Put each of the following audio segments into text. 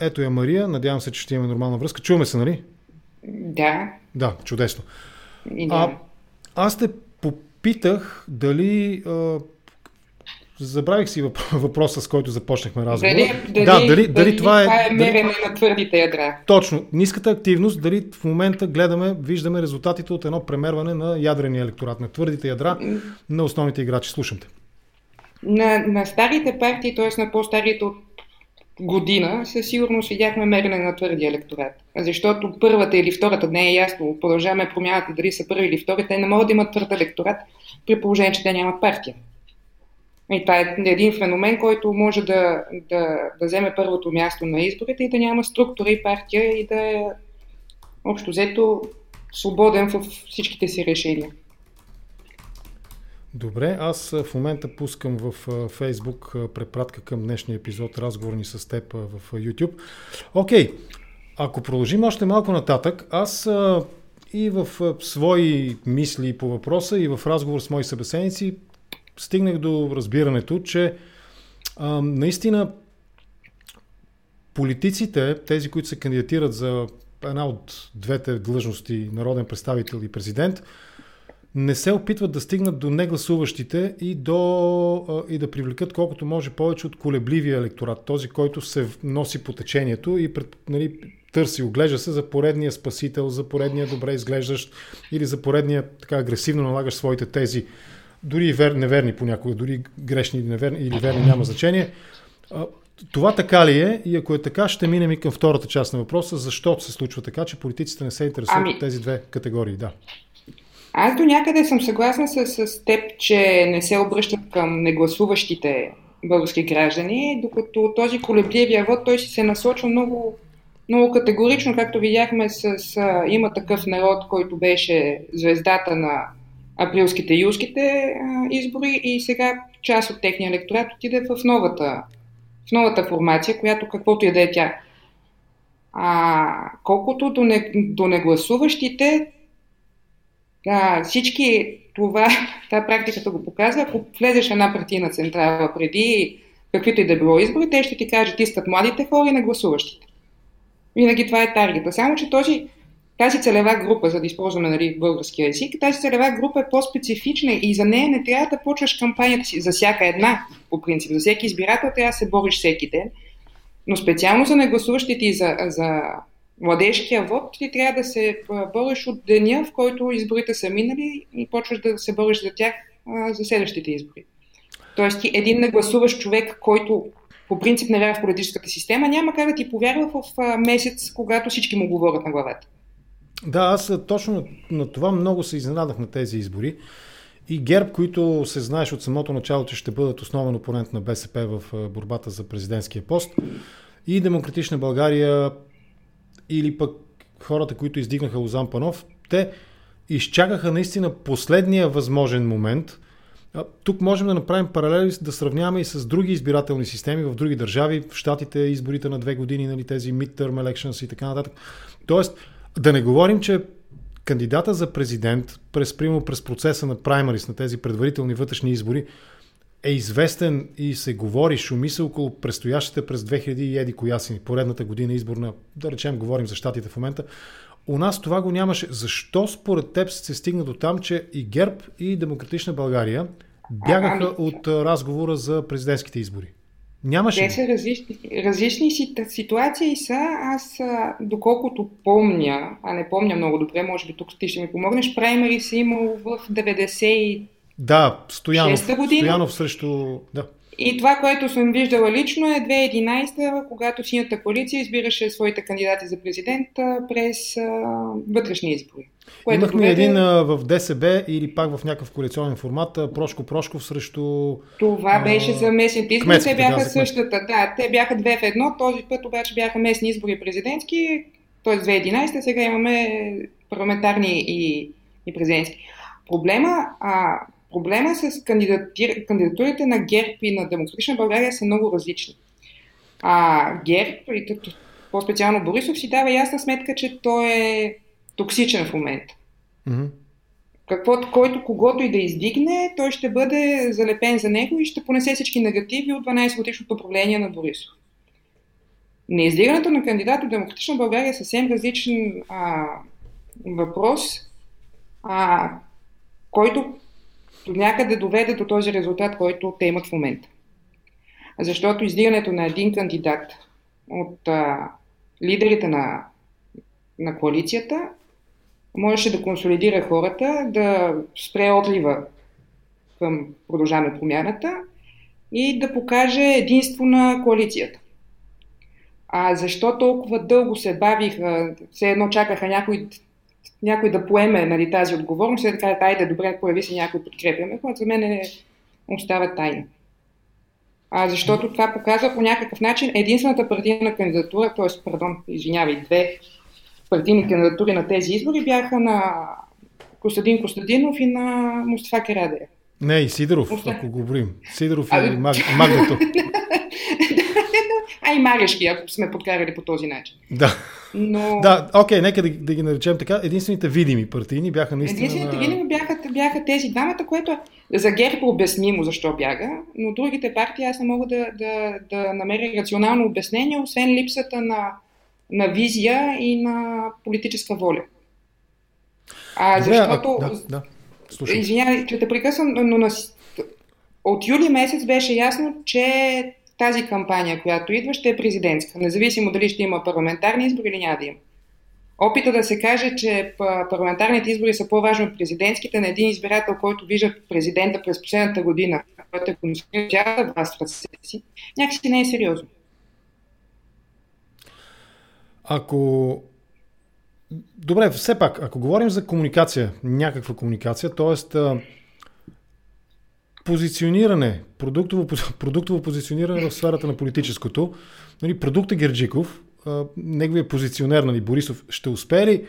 Ето я Мария, надявам се, че ще имаме нормална връзка. Чуваме се, нали? Да. Да, чудесно. И да. А, аз те попитах дали а, Забравих си въпроса, с който започнахме разговора. Дали, дали, да, дали, дали, дали това е... Това е мерене на твърдите ядра. Точно. Ниската активност, дали в момента гледаме, виждаме резултатите от едно премерване на ядрения електорат, на твърдите ядра на основните играчи. Слушам те. На, на старите партии, т.е. на по-старите от година, със сигурност видяхме мерене на твърдия електорат. Защото първата или втората не е ясно. Продължаваме промяната дали са първи или втори. Те не могат да имат твърд електорат при положение, че те нямат партия. И това е един феномен, който може да, да, да вземе първото място на изборите и да няма структура и партия и да е общо взето свободен в всичките си решения. Добре, аз в момента пускам в Фейсбук препратка към днешния епизод разговорни с теб в YouTube. Окей, ако продължим още малко нататък, аз и в свои мисли по въпроса и в разговор с мои събеседници стигнах до разбирането, че наистина политиците, тези, които се кандидатират за една от двете длъжности, народен представител и президент, не се опитват да стигнат до негласуващите и, до, и да привлекат колкото може повече от колебливия електорат, този, който се носи по течението и пред, нали, търси, оглежда се за поредния спасител, за поредния добре изглеждащ или за поредния така агресивно налагаш своите тези дори и вер, неверни понякога, дори грешни или неверни или верни няма значение. Това така ли е? И ако е така, ще минем и към втората част на въпроса. Защо се случва така, че политиците не се интересуват ами... от тези две категории? Да. Аз до някъде съм съгласна с, с теб, че не се обръщат към негласуващите български граждани, докато този колебливия вод, той си се насочва много, много категорично, както видяхме с, с има такъв народ, който беше звездата на априлските и юлските избори и сега част от техния електорат отиде в новата, в новата формация, която каквото и да е тя. А, колкото до, не, до негласуващите, да, всички това, тази практиката го показва, ако влезеш една партийна централа преди каквито и да било избори, те ще ти кажат, искат младите хора и негласуващите. Винаги това е таргета. Само, че този тази целева група, за да използваме нали, българския език, тази целева група е по-специфична и за нея не трябва да почваш кампанията си за всяка една, по принцип. За всеки избирател трябва да се бориш всеки ден. Но специално за негласуващите и за, за младежкия вод, ти трябва да се бориш от деня, в който изборите са минали и почваш да се бориш за тях а, за следващите избори. Тоест ти един негласуващ човек, който по принцип не вярва в политическата система, няма как да ти повярва в а, месец, когато всички му говорят на главата. Да, аз точно на това много се изненадах на тези избори. И ГЕРБ, които се знаеш от самото начало, че ще бъдат основен опонент на БСП в борбата за президентския пост, и Демократична България, или пък хората, които издигнаха Лозан Панов, те изчакаха наистина последния възможен момент. Тук можем да направим паралели, да сравняваме и с други избирателни системи в други държави, в Штатите изборите на две години, нали, тези midterm elections и така нататък. Тоест, да не говорим, че кандидата за президент през, примо, през процеса на праймарис, на тези предварителни вътрешни избори, е известен и се говори, шуми се около предстоящите през 2000 и еди коя си, поредната година изборна, да речем, говорим за щатите в момента. У нас това го нямаше. Защо според теб се стигна до там, че и ГЕРБ и Демократична България бягаха ами- от разговора за президентските избори? Нямаше. Те са различни, различни ситуации са. Аз, доколкото помня, а не помня много добре, може би тук ти ще ми помогнеш, праймари си имал в 90 да, Стоянов, година. Стоянов срещу... Да. И това, което съм виждала лично е 2011, когато синята коалиция избираше своите кандидати за президент през вътрешни избори. Което Имахме доведе... един а, в ДСБ или пак в някакъв коалиционен формат, Прошко Прошков срещу... Това беше за местните избори, те бяха да, същата. Да, те бяха две в едно, този път обаче бяха местни избори президентски, т.е. 2011, сега имаме парламентарни и, и президентски. Проблема, а, проблема с кандидатир, кандидатурите на ГЕРБ и на Демократична България са много различни. А ГЕРБ, и по-специално Борисов, си дава ясна сметка, че той е токсичен в момента. Mm-hmm. Каквото, който когото и да издигне, той ще бъде залепен за него и ще понесе всички негативи от 12 годишното управление на Борисов. Неиздигането на кандидат от Демократична България е съвсем различен а, въпрос, а, който някъде доведе до този резултат, който те имат в момента. Защото издигането на един кандидат от а, лидерите на, на коалицията можеше да консолидира хората, да спре отлива към продължаване промяната и да покаже единство на коалицията. А защо толкова дълго се бавиха, все едно чакаха някой, някой да поеме нали, тази отговорност и да кажат, айде, добре, появи се някой, подкрепяме, което за мен е, остава тайна. А, защото това показва по някакъв начин единствената партийна кандидатура, т.е. пардон, извинявай, две партийни кандидатури на тези избори бяха на Костадин Костадинов и на Мустафа Керадея. Не, и Сидоров, Оста... ако го говорим. Сидоров и Маг... Магдато. а и Марешки, ако сме подкарали по този начин. Да. Но... Да, окей, нека да, да ги наречем така. Единствените видими партийни бяха наистина... Единствените на... видими бяха, бяха тези двамата, което е за ГЕРБ обяснимо защо бяга, но другите партии аз не мога да, да, да намеря рационално обяснение, освен липсата на, на визия и на политическа воля. А, защото... А, да, да. Извинявай, че те прекъсвам, но на... от юли месец беше ясно, че тази кампания, която идва, ще е президентска, независимо дали ще има парламентарни избори или няма да има. Опита да се каже, че парламентарните избори са по-важни от президентските на един избирател, който вижда президента през последната година, който е консумирал цялата власт в ръцете си, някакси не е сериозно. Ако Добре, все пак, ако говорим за комуникация, някаква комуникация, т.е. позициониране, продуктово, продуктово позициониране в сферата на политическото, нали, продукта Герджиков, неговия позиционер, нали, Борисов, ще успее ли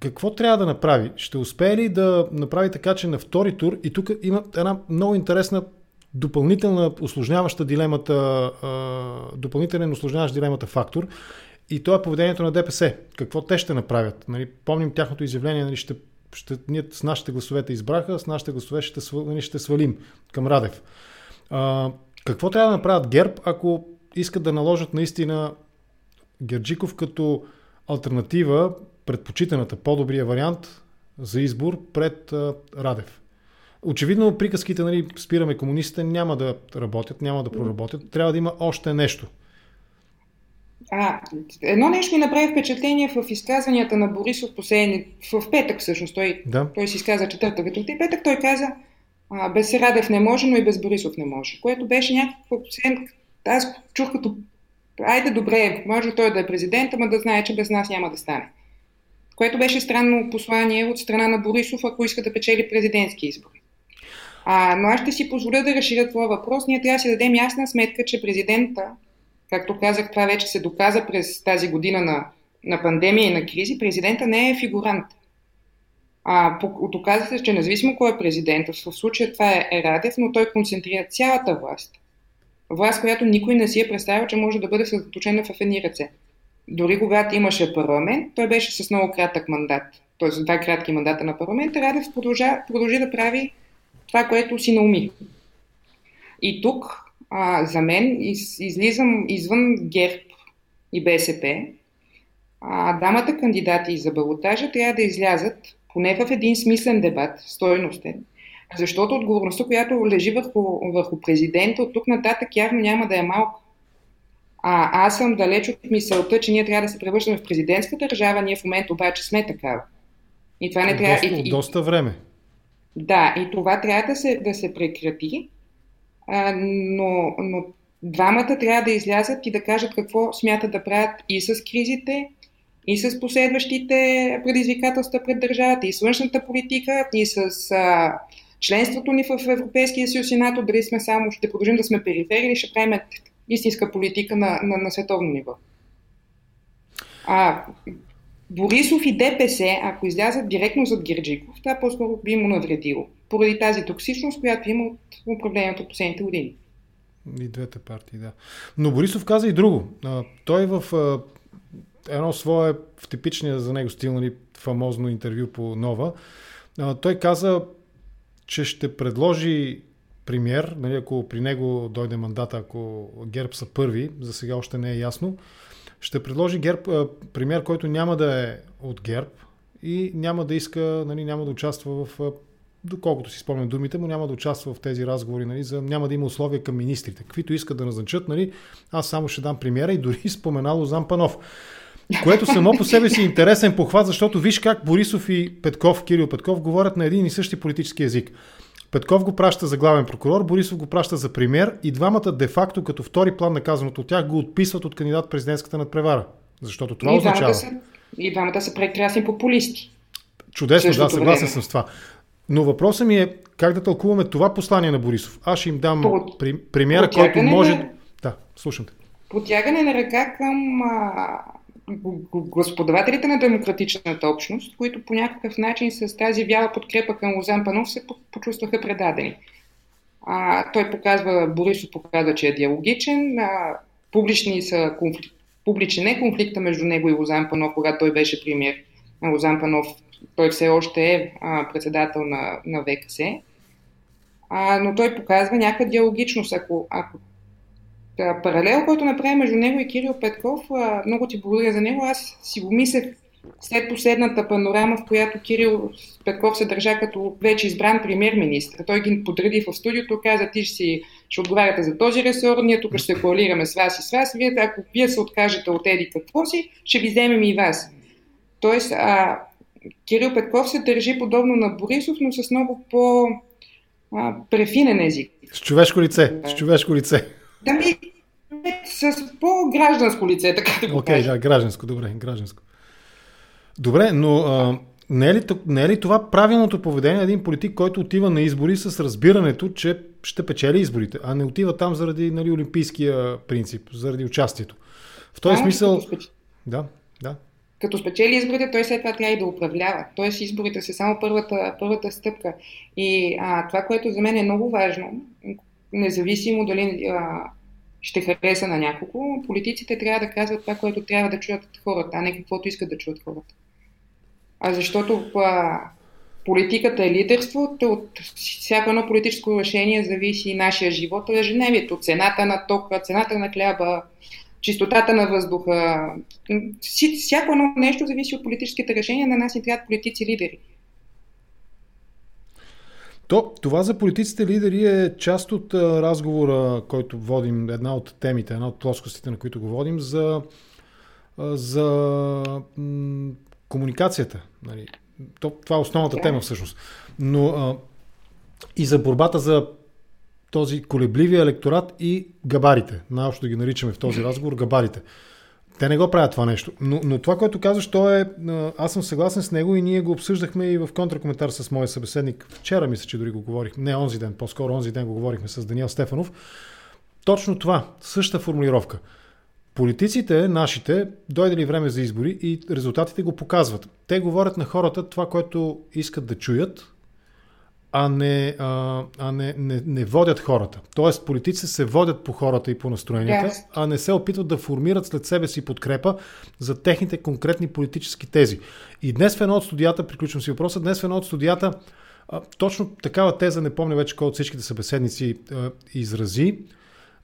какво трябва да направи? Ще успее ли да направи така, че на втори тур, и тук има една много интересна допълнителна осложняваща дилемата, допълнителен осложняващ дилемата фактор, и това е поведението на ДПС. Какво те ще направят? Нали, помним тяхното изявление, нали, ще, ще, ние с нашите гласове те избраха, с нашите гласове ще, нали, ще свалим към Радев. А, какво трябва да направят ГЕРБ, ако искат да наложат наистина Герджиков като альтернатива, предпочитаната, по-добрия вариант за избор пред а, Радев? Очевидно приказките, нали, спираме комунистите, няма да работят, няма да проработят. Трябва да има още нещо – а, едно нещо ми направи впечатление в изказванията на Борисов последни, в петък всъщност, той, да. той си изказа ветрата и петък, той каза, а, без Радев не може, но и без Борисов не може, което беше някакво, аз чух като, айде добре, може той да е президент, ама да знае, че без нас няма да стане. Което беше странно послание от страна на Борисов, ако иска да печели президентски избори. А, но аз ще си позволя да разширя това въпрос. Ние трябва да си дадем ясна сметка, че президента Както казах, това вече се доказа през тази година на, на пандемия и на кризи. Президента не е фигурант. А, доказа се, че независимо кой е президент, в случая това е, е Радев, но той концентрира цялата власт. Власт, която никой не си е представил, че може да бъде съсредоточена в едни ръце. Дори когато имаше парламент, той беше с много кратък мандат. Т.е. два кратки мандата на парламента, Радев продължи, продължи да прави това, което си науми. И тук а, за мен из, излизам извън ГЕРБ и БСП. А, дамата кандидати за балотажа трябва да излязат поне в един смислен дебат, стойностен, защото отговорността, която лежи върху, върху президента, от тук нататък явно няма да е малко. А аз съм далеч от мисълта, че ние трябва да се превръщаме в президентска държава, ние в момента обаче сме такава. И това не трябва. Доста, и, доста време. Да, и това трябва да се, да се прекрати а, но, но двамата трябва да излязат и да кажат какво смятат да правят и с кризите, и с последващите предизвикателства пред държавата, и с външната политика, и с а, членството ни в Европейския съюз и НАТО, дали сме само, ще продължим да сме перифери или ще правим истинска политика на, на, на световно ниво. А, Борисов и ДПС, ако излязат директно зад Герджиков, това по-скоро би му навредило поради тази токсичност, която има от управлението от последните години. И двете партии, да. Но Борисов каза и друго. А, той в а, едно свое, в типичния за него стил, нали, фамозно интервю по Нова, а, той каза, че ще предложи премьер, нали, ако при него дойде мандата, ако ГЕРБ са първи, за сега още не е ясно, ще предложи ГЕРБ, премьер, който няма да е от ГЕРБ и няма да иска, нали, няма да участва в доколкото си спомням думите му, няма да участва в тези разговори, нали, за, няма да има условия към министрите. Каквито искат да назначат, нали, аз само ще дам премиера и дори споменал Лозан Панов. Което само по себе си е интересен похват, защото виж как Борисов и Петков, Кирил Петков, говорят на един и същи политически язик. Петков го праща за главен прокурор, Борисов го праща за премьер и двамата де-факто като втори план на казаното от тях го отписват от кандидат президентската надпревара. Защото това и означава. Са, и двамата са прекрасни популисти. Чудесно, да, съгласен съм с това. Но въпросът ми е как да тълкуваме това послание на Борисов. Аз ще им дам По, премиера, който може... На... Да, слушам те. Потягане на ръка към а, господавателите на демократичната общност, които по някакъв начин с тази вяла подкрепа към Лозан Панов се почувстваха предадени. А, той показва, Борисов показва, че е диалогичен, а, публични са конфликт, публичен е конфликта между него и Лозан Панов, когато той беше премьер. Лозан Панов, той все още е а, председател на, на ВКС, а, но той показва някаква диалогичност. Ако, ако паралел, който направи между него и Кирил Петков, много ти благодаря за него. Аз си го мислех след последната панорама, в която Кирил Петков се държа като вече избран премьер-министр. Той ги подреди в студиото, каза, ти ще, си, ще отговаряте за този ресор, ние тук ще се коалираме с вас и с вас. Вие, ако вие се откажете от еди какво си, ще ви вземем и вас. Тоест, а, Кирил Петков се държи подобно на Борисов, но с много по а, префинен език. С човешко лице. С човешко лице. Да ми с по-гражданско лице, така да го Окей, okay, да, гражданско, добре, гражданско. Добре, но а, не, е ли, не е ли това правилното поведение на един политик, който отива на избори с разбирането, че ще печели изборите, а не отива там заради нали, олимпийския принцип, заради участието? В този да, смисъл... Да, да. Като спечели изборите, той след това трябва и да управлява. Тоест изборите са само първата, първата стъпка. И а, това, което за мен е много важно, независимо дали а, ще хареса на няколко, политиците трябва да казват това, което трябва да чуят хората, а не каквото искат да чуят хората. А защото а, политиката е лидерство, от всяко едно политическо решение зависи и нашия живот, ежедневието, цената на тока, цената на хляба, чистотата на въздуха. Всяко едно нещо зависи от политическите решения, на нас ни трябват политици лидери. То, това за политиците лидери е част от а, разговора, който водим, една от темите, една от плоскостите, на които го водим, за, а, за м- комуникацията. Нали. То, това е основната тема всъщност. Но а, и за борбата за този колебливия електорат и габарите. Наобщо ги наричаме в този разговор габарите. Те не го правят това нещо. Но, но това, което казваш, то е. Аз съм съгласен с него и ние го обсъждахме и в контракоментар с моя събеседник. Вчера мисля, че дори го говорихме. Не онзи ден, по-скоро онзи ден го говорихме с Даниел Стефанов. Точно това, същата формулировка. Политиците, нашите, дойде ли време за избори и резултатите го показват. Те говорят на хората това, което искат да чуят, а не, а, а не, не, не водят хората. Тоест, политиците се водят по хората и по настроенията, yes. а не се опитват да формират след себе си подкрепа за техните конкретни политически тези. И днес в едно от студията, приключвам си въпроса, днес в едно от студията а, точно такава теза, не помня вече кой от всичките събеседници а, изрази,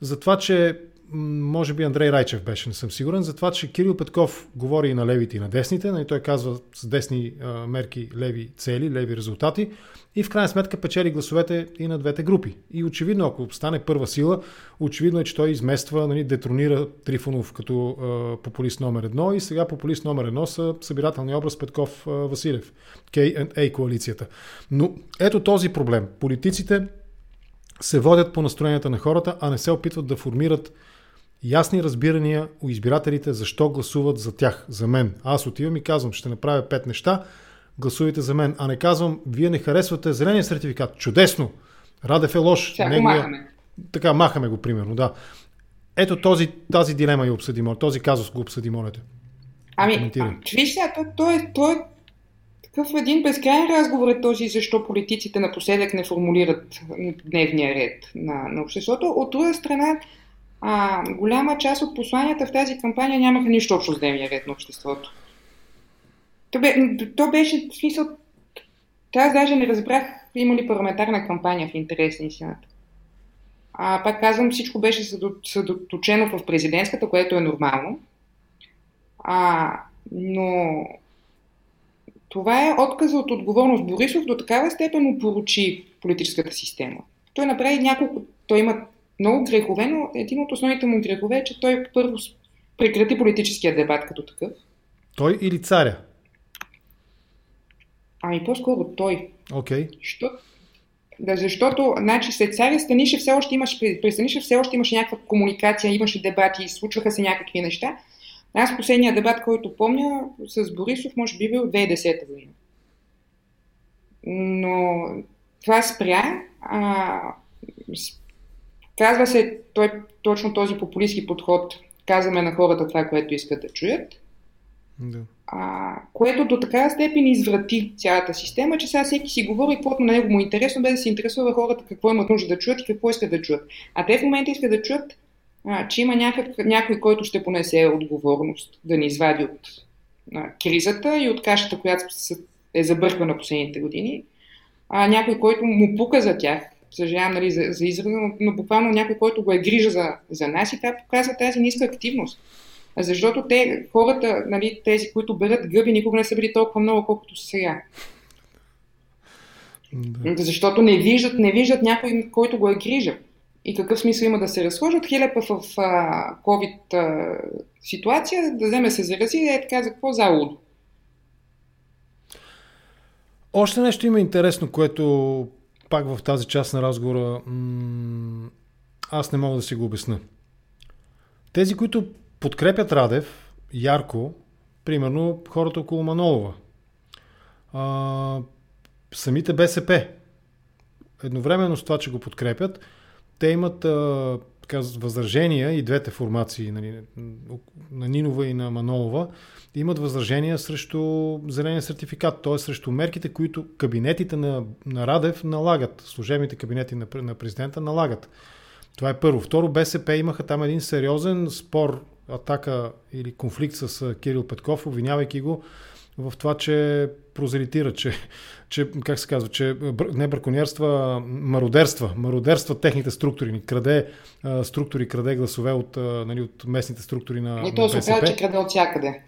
за това, че може би Андрей Райчев беше, не съм сигурен, за това, че Кирил Петков говори и на левите и на десните, нали, той казва с десни мерки леви цели, леви резултати и в крайна сметка печели гласовете и на двете групи. И очевидно, ако стане първа сила, очевидно е, че той измества, нали, детронира Трифонов като а, популист номер едно и сега популист номер едно са събирателния образ Петков-Василев, K&A коалицията. Но ето този проблем. Политиците се водят по настроенията на хората, а не се опитват да формират ясни разбирания у избирателите защо гласуват за тях, за мен. Аз отивам и казвам, ще направя пет неща, гласувайте за мен. А не казвам, вие не харесвате зеления сертификат. Чудесно! Радев е лош. Сега Неговия... махаме. Така, махаме го, примерно, да. Ето този, тази дилема я обсъди, моля. Този казус го обсъди, моля Ами, виж сега, то, то, е, то е такъв един безкрайен разговор е този, защо политиците напоследък не формулират дневния ред на, на обществото. От друга страна, а, голяма част от посланията в тази кампания нямаха нищо общо с дневния ред на обществото. То, бе, то беше смисъл. Аз даже не разбрах има ли парламентарна кампания в интерес на истината. А, пак казвам, всичко беше съдоточено в президентската, което е нормално. А, но това е отказа от отговорност. Борисов до такава степен опоручи политическата система. Той направи няколко, той има много грехове, но един от основните му грехове е, че той първо прекрати политическия дебат като такъв. Той или царя? Ами по-скоро той. Окей. Okay. Що? Да, защото, значи, след царя Станишев все още имаш, при Станишев все още имаше някаква комуникация, имаше дебати, случваха се някакви неща. Аз последния дебат, който помня с Борисов, може би бил 2010 година. Но това спря. А, казва се, той, точно този популистски подход, казваме на хората това, което искат да чуят. Да. А, което до такава степен изврати цялата система, че сега всеки си говори каквото на него му е интересно, без да се интересува хората какво имат нужда да чуят и какво искат да чуят. А те в момента искат да чуят а, че има някак, някой, който ще понесе отговорност да ни извади от а, кризата и от кашата, която е забърквана последните години. А, някой, който му пука за тях, съжалявам нали, за, за израза, но, но буквално някой, който го е грижа за, за нас и това показва тази ниска активност. Защото те, хората, нали, тези, които берат гъби, никога не са били толкова много, колкото са сега. Да. Защото не виждат, не виждат някой, който го е грижа и какъв смисъл има да се разхождат. Хилепа в а, COVID а, ситуация да вземе се зарази и е така за какво залудо. Още нещо има интересно, което пак в тази част на разговора аз не мога да си го обясна. Тези, които подкрепят Радев ярко, примерно хората около Манолова, а, самите БСП, едновременно с това, че го подкрепят, те имат а, така, възражения и двете формации нали, на Нинова и на Манолова имат възражения срещу зеления сертификат, т.е. срещу мерките, които кабинетите на, на Радев налагат, служебните кабинети на, на президента налагат. Това е първо. Второ, БСП имаха там един сериозен спор, атака или конфликт с Кирил Петков, обвинявайки го в това, че прозелитира, че, че как се казва, че не браконьерства, мародерства, мародерства техните структури, краде структури, краде гласове от, нали, от местните структури на И то се казва, че краде от всякъде.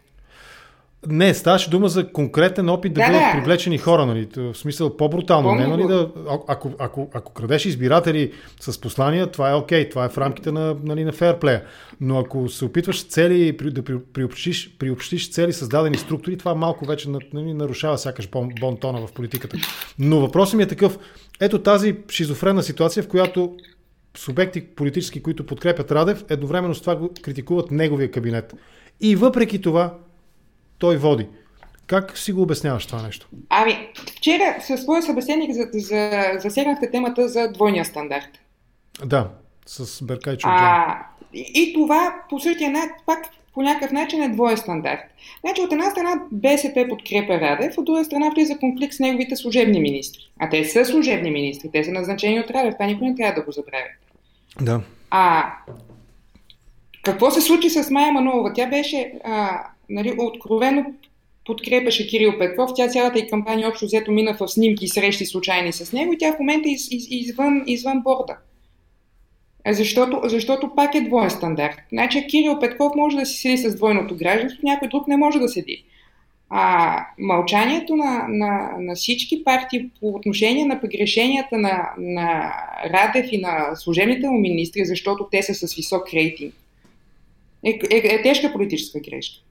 Не, ставаше дума за конкретен опит да, да бъдат да. привлечени хора, нали? В смисъл по-брутално. Помни не, нали, да, ако, ако, ако крадеш избиратели с послания, това е окей, okay, това е в рамките на, нали, на фейрплея. Но ако се опитваш цели да приобщиш, приобщиш цели създадени структури, това малко вече нали, нарушава сякаш бон, бон тона в политиката. Но въпросът ми е такъв. Ето тази шизофренна ситуация, в която субекти политически, които подкрепят Радев, едновременно с това го критикуват неговия кабинет. И въпреки това той води. Как си го обясняваш това нещо? Ами, вчера със своя събеседник за, за, засегнахте темата за двойния стандарт. Да, с Беркай А, и, и това по същия начин, пак по някакъв начин е двоен стандарт. Значи от една страна БСП подкрепя Радев, от друга страна влиза конфликт с неговите служебни министри. А те са служебни министри, те са назначени от Радев, това никой не трябва да го забравя. Да. А какво се случи с Майя Манолова? Тя беше а, нали, откровено подкрепяше Кирил Петков. Тя цялата и кампания общо взето мина в снимки и срещи случайни с него и тя в момента из, из, извън, извън борда. Защото, защото пак е двоен стандарт. Значи Кирил Петков може да си седи с двойното гражданство, някой друг не може да седи. А мълчанието на, на, на всички партии по отношение на погрешенията на, на Радев и на служебните му министри, защото те са с висок рейтинг, е, е, е тежка политическа грешка.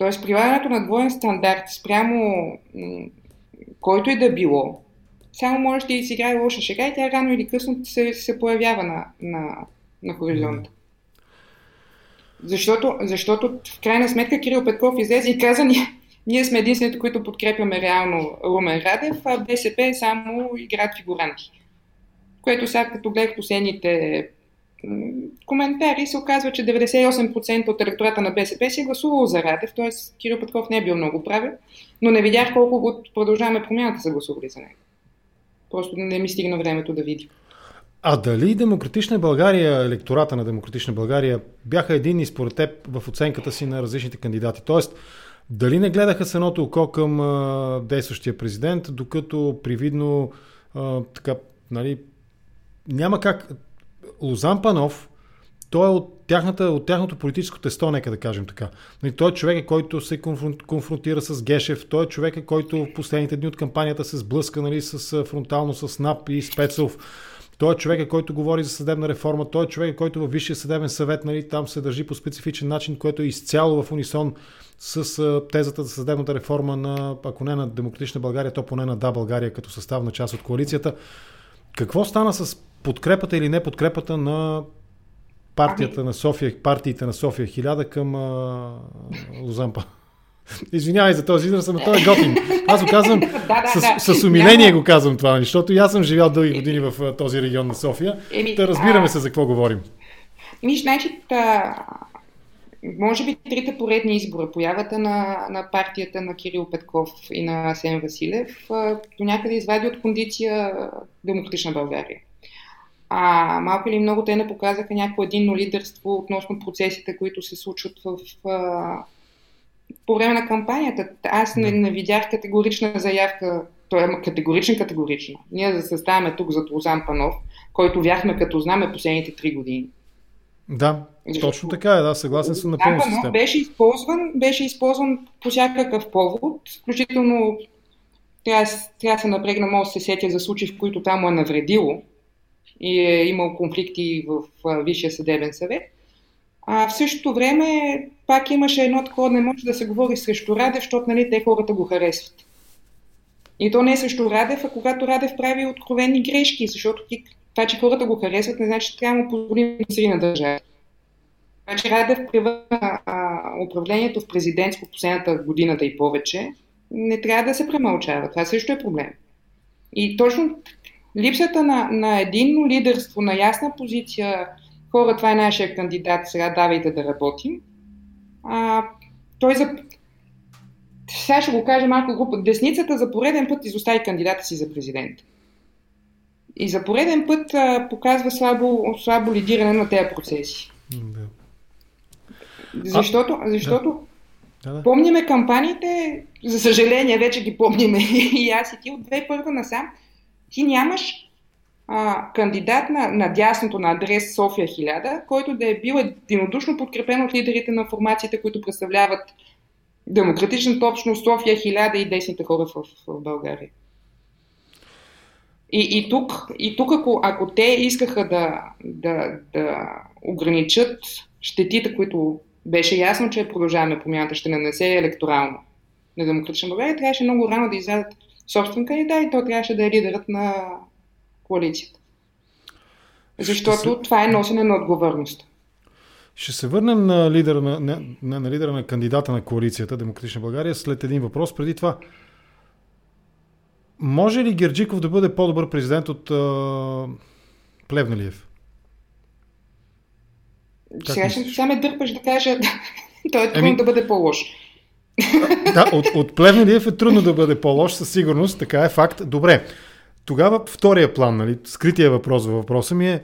Тоест, прилагането на двоен стандарт спрямо м- който и да било, само може да изиграе лоша шега и тя рано или късно се, се появява на, на, на хоризонта. Защото, защото в крайна сметка Кирил Петков излезе и каза, ние, ние сме единствените, които подкрепяме реално Румен Радев, а БСП само играят фигуранти. Което сега, като гледах последните коментари се оказва, че 98% от електората на БСП си е гласувало за Радев, т.е. Кирил Петков не е бил много правен, но не видях колко го продължаваме промяната са гласували за него. Просто не ми стигна времето да видим. А дали Демократична България, електората на Демократична България бяха единни според теб в оценката си на различните кандидати? Тоест, дали не гледаха с едното око към а, действащия президент, докато привидно а, така, нали, няма как Лозан Панов, той е от, тяхната, от тяхното политическо тесто, нека да кажем така. Нали, той е човек, който се конфронтира с Гешев, той е човек, който в последните дни от кампанията се сблъска нали, с, фронтално с НАП и Спецов. Той е човек, който говори за съдебна реформа, той е човек, който във Висшия съдебен съвет нали, там се държи по специфичен начин, което е изцяло в унисон с тезата за съдебната реформа на, ако не на Демократична България, то поне на Да България като съставна част от коалицията. Какво стана с подкрепата или не подкрепата на партията ами... на София, партиите на София 1000 към а, Лозампа? Извинявай за този израз, но той е готин. Аз го казвам да, да, с, да. с умиление Няма... го казвам това, защото и аз съм живял дълги години в този регион на София. Еми, да разбираме а... се за какво говорим. Еми, значи, та, може би трите поредни избора, появата на, на партията на Кирил Петков и на Сен Василев, до някъде извади от кондиция Демократична България. А малко или много те не показаха някакво единно лидерство относно процесите, които се случват в, в, по време на кампанията. Аз не, не видях категорична заявка, той е категоричен, категорична. Ние да се ставаме тук за Лозан Панов, който вяхме като знаме последните три години. Да, защото, точно така е, да, съгласен съм напълно с теб. Беше използван, беше използван по всякакъв повод, включително трябва, трябва да се напрегна, може да се сетя за случаи, в които там му е навредило и е имал конфликти в Висшия съдебен съвет. А в същото време пак имаше едно такова, не може да се говори срещу Радев, защото нали, те хората го харесват. И то не е срещу Радев, а когато Радев прави откровени грешки, защото ти, това, че хората го харесват, не значи, че трябва да му позволим да на държава. Значи Радев превърна управлението в президентско последната годината и повече. Не трябва да се премълчава. Това също е проблем. И точно липсата на, на единно лидерство, на ясна позиция, хора, това е нашия кандидат, сега давайте да работим. А, той за... Сега ще го кажа малко група. Десницата за пореден път изостави кандидата си за президент. И за пореден път а, показва слабо, слабо лидиране на тези процеси. Да. Защото, защото да. Да, помниме кампаниите, за съжаление вече ги помниме и аз и ти от 2001 насам, ти нямаш а, кандидат на, на дясното на адрес София 1000, който да е бил единодушно подкрепен от лидерите на формациите, които представляват демократичната общност София 1000 и десните хора в, в България. И, и тук, и тук ако, ако те искаха да, да, да ограничат щетите, които беше ясно, че продължаваме промяната ще нанесе електорално на Демократична България, трябваше много рано да изядат собствен кандидат и то трябваше да е лидерът на коалицията. Защото се... това е носене на отговорност. Ще се върнем на лидера на, на, на, на лидера на кандидата на коалицията Демократична България след един въпрос. Преди това, може ли Герджиков да бъде по-добър президент от а, Плевналиев? Сега ще сега ме дърпаш да кажа, той е трудно да бъде по-лош. Да, от, от Плевналиев е трудно да бъде по-лош, със сигурност, така е факт. Добре, тогава втория план, нали, скрития въпрос във въпроса ми е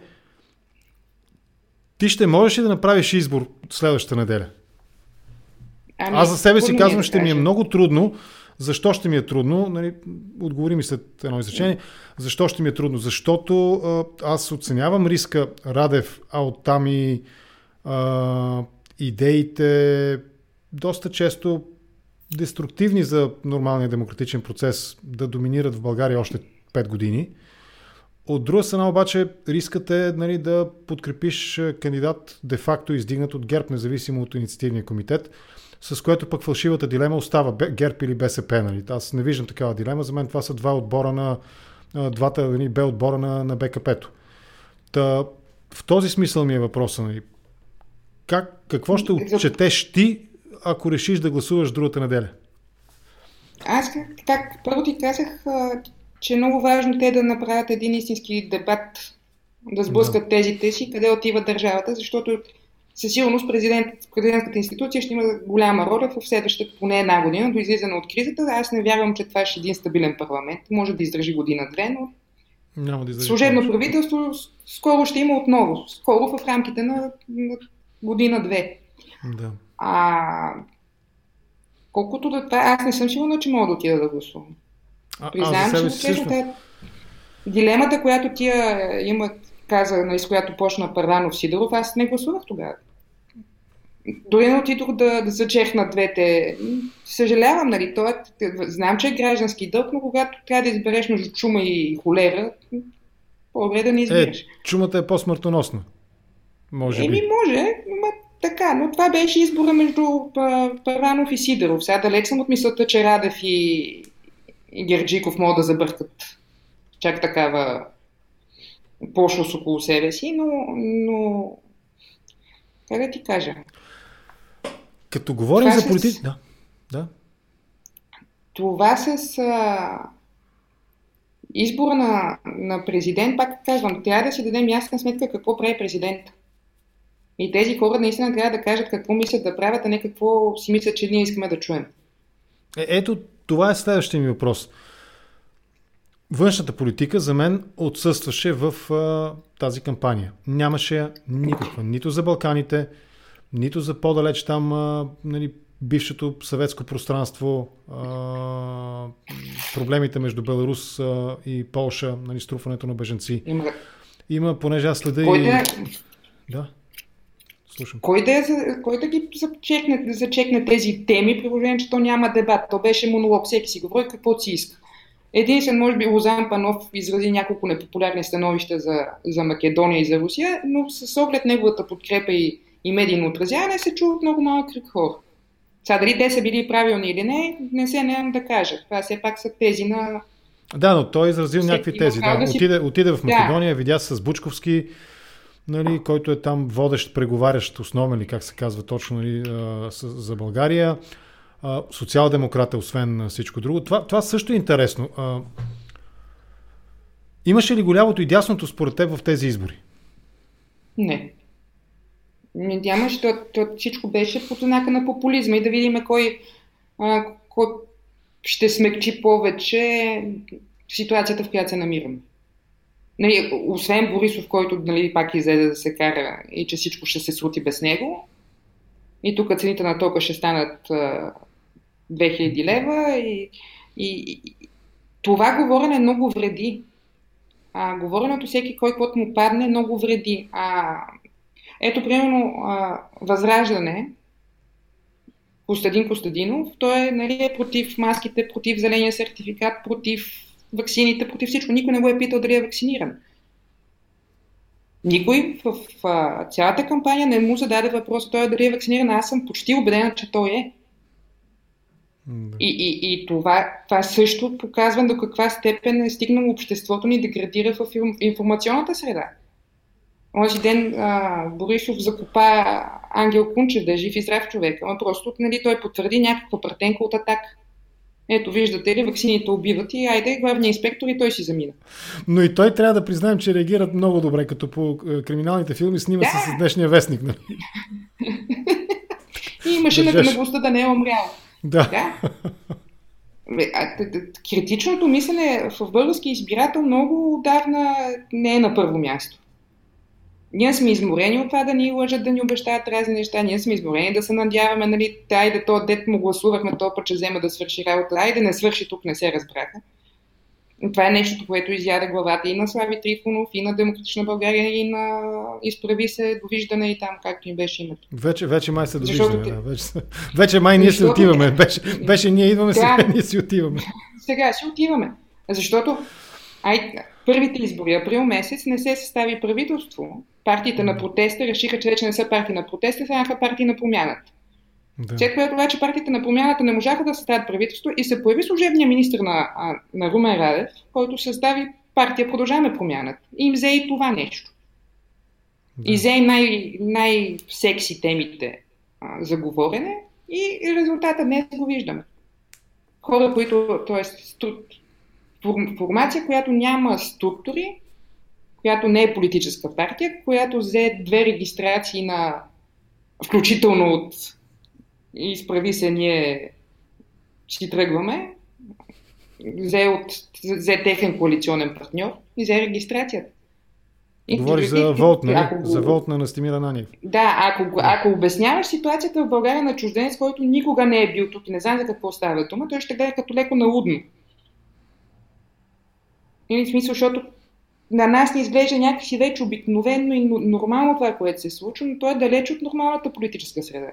ти ще можеш ли да направиш избор следващата неделя? Ами, Аз за себе си казвам, ще ми е много трудно. Защо ще ми е трудно? Нали, отговори ми след едно изречение. Защо ще ми е трудно? Защото а, аз оценявам риска Радев, а оттам и а, идеите доста често деструктивни за нормалния демократичен процес да доминират в България още 5 години. От друга страна обаче рискът е нали, да подкрепиш кандидат де-факто издигнат от ГЕРБ, независимо от инициативния комитет, с което пък фалшивата дилема остава ГЕРБ или БСП. Нали. Аз не виждам такава дилема. За мен това са два отбора на двата нали, Б отбора на, на БКП-то. Та, в този смисъл ми е въпроса. Нали. Как, какво ще отчетеш ти, ако решиш да гласуваш другата неделя? Аз как, първо ти казах, че е много важно те да направят един истински дебат, да сблъскат да. тезите си, къде отива държавата, защото със сигурност президент, президентската институция ще има голяма роля в следващата поне една година до излизане от кризата. Аз не вярвам, че това ще е един стабилен парламент. Може да издържи година-две, но Няма да служебно правителство скоро ще има отново. Скоро в рамките на, на година-две. Да. А, колкото да това, аз не съм сигурна, че мога да отида да гласувам. Признавам, че също... дилемата, която тия имат каза, нали, с която почна Първанов Сидоров, аз не гласувах тогава. Дори не отидох да, да зачехна двете. Съжалявам, нали, това, знам, че е граждански дълг, но когато трябва да избереш между чума и холера, по-добре да не избереш. Е, чумата е по-смъртоносна. Може Еми, би. може, така, но това беше избора между Първанов и Сидоров. Сега далеч съм от мисълта, че Радев и, и Герджиков могат да забъркат чак такава пошлост около себе си, но, но как да ти кажа? Като говорим Това за с- политика... Да, да. Това с а, избора на, на президент, пак казвам, трябва да си дадем ясна сметка какво прави президент. И тези хора наистина трябва да кажат какво мислят да правят, а не какво си мислят, че ние искаме да чуем. Е, ето, това е следващия ми въпрос. Външната политика за мен отсъстваше в а, тази кампания. Нямаше никаква. Нито за Балканите, нито за по-далеч там а, нали, бившето съветско пространство, а, проблемите между Беларус а, и Полша, нали, струпването на беженци. Има... Има, понеже аз следа Кой и... да, Да, слушам. кой, да, е кой да ги зачекне, да зачекне тези теми, при положение, че то няма дебат. То беше монолог, всеки си говори какво си иска. Единствен, може би, Лозан Панов изрази няколко непопулярни становища за, за Македония и за Русия, но с оглед неговата подкрепа и, и медийно отразяване се чуват много малък кръг хора. Сега дали те са били правилни или не, не се нямам да кажа. Това все пак са тези на... Да, но той е изразил Всеки някакви тези. Да. да Отиде, отиде в Да. Македония, видя се с Бучковски, нали, който е там водещ, преговарящ, основен ли, как се казва точно, нали, за България. Социал-демократ е, освен всичко друго. Това, това също е интересно. Имаше ли го лявото и дясното според теб в тези избори? Не. Не нямаше, то всичко беше под знака на популизма и да видим кой, а, кой ще смекчи повече ситуацията, в която се намираме. Нали, освен Борисов, който нали, пак излезе да се кара и че всичко ще се срути без него. И тук цените на тока ще станат а, 2000 лева и, и, и това говорене много вреди. А, говоренето всеки, кой му падне, много вреди. А, ето, примерно, а, Възраждане, Костадин Костадинов, той е, нали, е против маските, против зеления сертификат, против ваксините, против всичко. Никой не го е питал дали е вакциниран. Никой в, а, цялата кампания не му зададе въпрос той е дали е вакциниран. Аз съм почти убедена, че той е. Да. И, и, и това, това също показва до каква степен е стигнало обществото ни да градира в инф- информационната среда. Онзи ден а, Борисов закопа Ангел Кунчев да е жив и здрав човек, ама просто нали, той потвърди някаква претенка от атак. Ето, виждате ли, ваксините убиват и айде, главният инспектор и той си замина. Но и той трябва да признаем, че реагират много добре, като по е, криминалните филми снима Да. се с днешния вестник. Нали? И машината на гостта да не е умряла. Да. Да. Критичното мислене в български избирател много отдавна не е на първо място. Ние сме изморени от това да ни лъжат, да ни обещават разни неща. Ние сме изморени да се надяваме, нали, айде то дет му гласувахме, то път ще взема да свърши работа. Айде не свърши, тук не се разбраха. Това е нещо, което изяде главата и на Слави Трифонов, и на Демократична България, и на Изправи се, довиждане и там, както им беше името. Вече, вече май се Защото довиждаме. те- Да. Вече, вече май ние Защото- отиваме. Беше, беше ние идваме, сега Да. ние си отиваме. Сега си отиваме. Защото ай, първите избори, април месец, не се състави правителство. Партиите на протеста решиха, че вече не са партии на протеста, станаха партии на промяната. Да. След което обаче партиите на промяната не можаха да съставят правителство и се появи служебния министр на, на Румен Радев, който състави партия Продължаваме промяната. И им взе и това нещо. Да. И взе най- най-секси темите а, за говорене и резултата днес го виждаме. Хора, които, т.е. Формация, която няма структури, която не е политическа партия, която взе две регистрации на включително от изправи се ние си тръгваме, взе, от, взе техен коалиционен партньор и взе регистрацията. И- Говориш за Волт, нали? го- За Волт на Настимир Ананиев. да, ако, ако обясняваш ситуацията в България на чужденец, който никога не е бил тук и не знае за какво става дума, той ще гледа като леко налудно. Или в смисъл, защото на нас ни изглежда някакси вече обикновено и нормално това, което се случва, но то е далеч от нормалната политическа среда.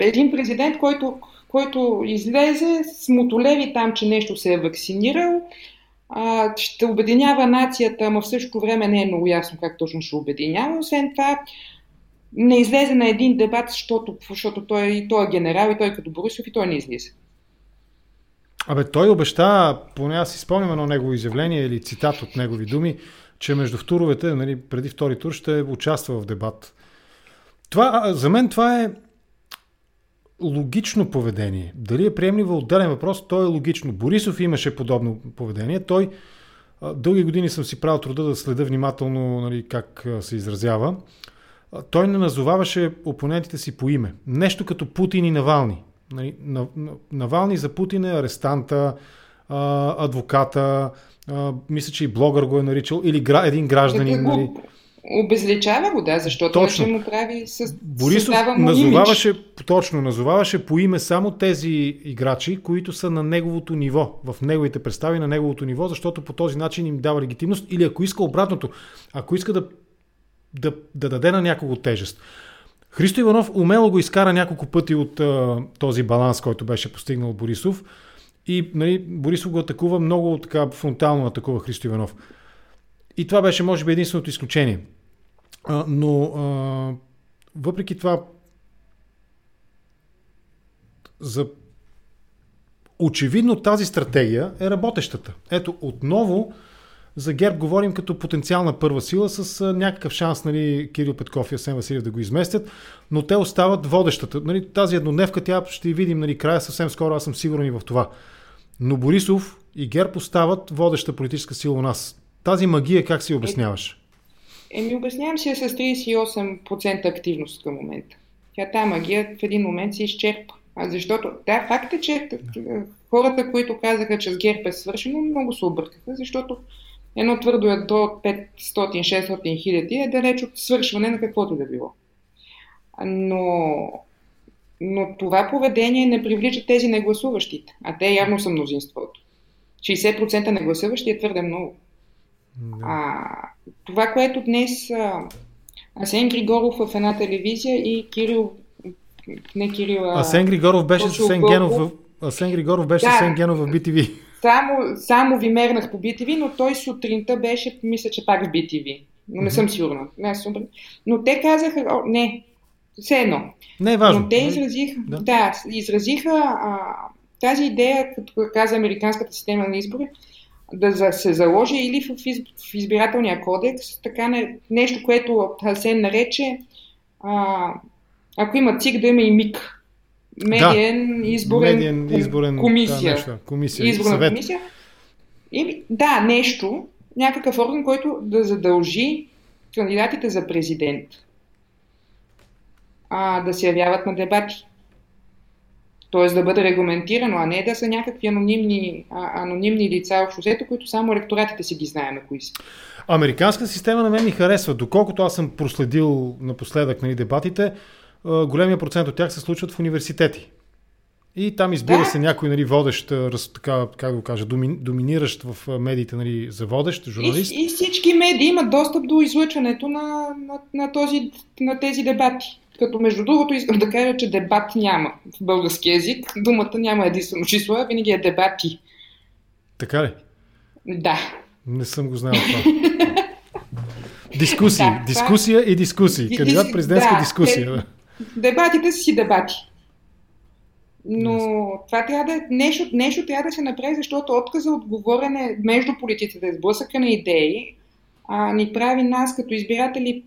Един президент, който, който излезе мотолеви там, че нещо се е вакцинирал, ще обединява нацията, ама в същото време не е много ясно как точно ще обединява. Освен това, не излезе на един дебат, защото, защото той, той е генерал и той е като Борисов и той не излиза. Абе, той обеща, поне аз си спомням едно негово изявление или цитат от негови думи, че между туровете, нали, преди втори тур, ще участва в дебат. Това, за мен това е логично поведение. Дали е приемливо отделен въпрос, то е логично. Борисов имаше подобно поведение. Той дълги години съм си правил труда да следа внимателно нали, как се изразява. Той не назоваваше опонентите си по име. Нещо като Путин и Навални. Нали, Навални за Путин е арестанта, адвоката, мисля, че и блогър го е наричал, или един гражданин. Нали, Обезличава го, да, защото точно. му прави с Борисов назоваваше, имидж. точно, назоваваше по име само тези играчи, които са на неговото ниво, в неговите представи на неговото ниво, защото по този начин им дава легитимност или ако иска обратното, ако иска да, да, да даде на някого тежест. Христо Иванов умело го изкара няколко пъти от а, този баланс, който беше постигнал Борисов и нали, Борисов го атакува много така фронтално атакува Христо Иванов. И това беше, може би, единственото изключение. А, но а, въпреки това, за очевидно тази стратегия е работещата. Ето, отново за ГЕРБ говорим като потенциална първа сила с някакъв шанс нали, Кирил Петков и Асен Василев да го изместят, но те остават водещата. Нали, тази еднодневка тя ще видим нали, края съвсем скоро, аз съм сигурен и в това. Но Борисов и ГЕРБ остават водеща политическа сила у нас. Тази магия как си обясняваш? Еми, обяснявам си с 38% активност към момента. Тя тази магия в един момент се изчерпа. А защото, да, факт е, че хората, които казаха, че с ГЕРБ е свършено, много се объркаха, защото едно твърдо е до 500-600 хиляди е далеч от свършване на каквото да било. Но, но това поведение не привлича тези негласуващите, а те явно са мнозинството. 60% негласуващи е твърде много. Да. А, това, което днес а, Асен Григоров в една телевизия и Кирил, не Кирил, а... Асен Григоров беше с Асен Генов. Асен Григоров беше да, Асен Генов в BTV. Само, само ви мернах по BTV, но той сутринта беше, мисля, че пак в BTV. Но не съм сигурна. Не, съм... Но те казаха, о, не, все едно. Не е важно. Но те изразиха, да, да изразиха а, тази идея, като каза американската система на избори, да се заложи или в, в избирателния кодекс, така не, нещо, което Хасен нарече, а, ако има ЦИК, да има и МИК. Медиен да, изборен, медиен, изборен комисия. Да, нещо, комисия изборна съвет. комисия. И, да, нещо, някакъв орган, който да задължи кандидатите за президент а, да се явяват на дебати. Т.е. да бъде регламентирано, а не да са някакви анонимни, а, анонимни лица в шосето, които само електоратите си ги знаем кои са. Американската система на мен ми харесва. Доколкото аз съм проследил напоследък нали, дебатите, големия процент от тях се случват в университети. И там избира да. се някой нали, водещ, раз, така, как го кажа, доминиращ в медиите нали, за водещ, журналист. И, и всички медии имат достъп до излъчването на, на, на, този, на тези дебати. Като между другото искам да кажа, че дебат няма в български язик. Думата няма единствено число, а винаги е дебати. Така ли? Да. Не съм го знал това. Дискусии. Да, Дискусия и дискусии. Кандидат президентска да, дискусия. Да. Дебатите си дебати. Но yes. това трябва да нещо, нещо трябва да се направи, защото отказа от говорене между политиците, сблъсъка на идеи, а, ни прави нас като избиратели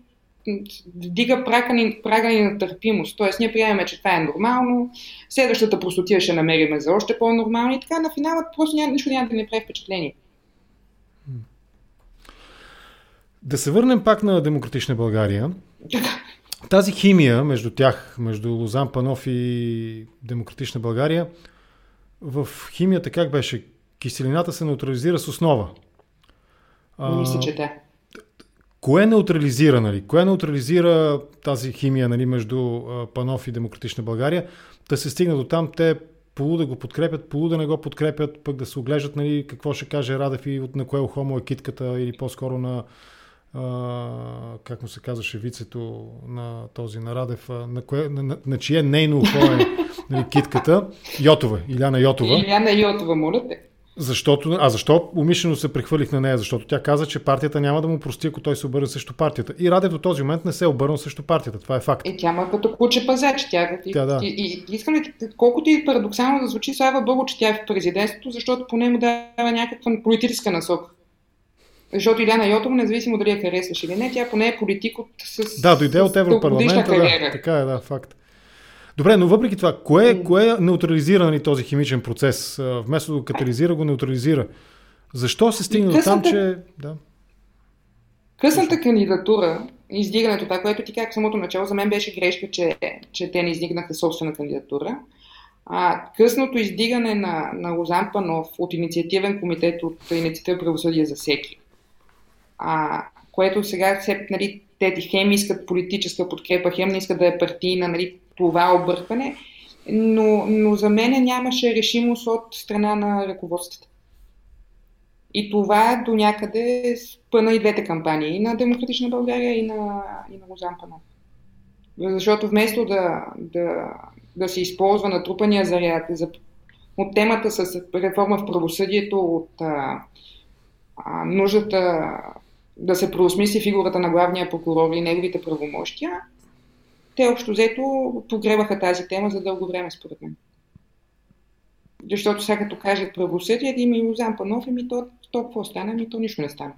вдига прага ни, прага ни на търпимост. Тоест, ние приемаме, че това е нормално, следващата простотия ще намериме за още по-нормално и така на финала просто няма, нищо няма да ни прави впечатление. Да се върнем пак на Демократична България. Тази химия между тях, между Лозан Панов и Демократична България, в химията как беше? Киселината се неутрализира с основа. Мисля, че да. Кое неутрализира, нали? Кое неутрализира тази химия нали, между Панов и Демократична България? Да се стигна до там те полу да го подкрепят, полу да не го подкрепят, пък да се оглеждат нали, какво ще каже Радев и от на кое ухо му е китката или по-скоро на а, как му се казваше вицето на този на Радев, на, кое, на, на, на чие нейно ухо е нали, китката? Йотова, Иляна Йотова. Иляна Йотова, моля те. Защото, а защо умишлено се прехвърлих на нея? Защото тя каза, че партията няма да му прости, ако той се обърне срещу партията. И Радев до този момент не се е обърнал срещу партията. Това е факт. Е, тя ма като куче пазач. Тя, тя, да. и, и, искам ли, колкото и парадоксално да звучи, слава Богу, че тя е в президентството, защото поне му дава някаква политическа насока. Защото Иляна Йотова, независимо дали я харесваш или не, тя поне е политик от с, Да, дойде от Европарламента. Да, така е, да, факт. Добре, но въпреки това, кое, кое неутрализира нали, този химичен процес? Вместо да катализира, го неутрализира. Защо се стигна до там, че... Да. Късната кандидатура, издигането, това, което ти казах в самото начало, за мен беше грешка, че, че те не издигнаха собствена кандидатура. А, късното издигане на, на Лозан Панов от инициативен комитет от инициатива правосъдие за всеки, а, което сега все, нали, те хем искат политическа подкрепа, хем не искат да е партийна, нали, това объркване, но, но за мен нямаше решимост от страна на ръководството. И това до някъде спъна и двете кампании, и на Демократична България, и на, и на Лозан Панов. Защото вместо да, да, да се използва натрупания заряд за, от темата с реформа в правосъдието, от а, а, нуждата да се проосмисли фигурата на главния прокурор и неговите правомощия, те общо взето погребаха тази тема за дълго време, според мен. Защото сега като кажат правосъдие, да има и Лозан Панов, ами то, то какво стане, ами то нищо не стане.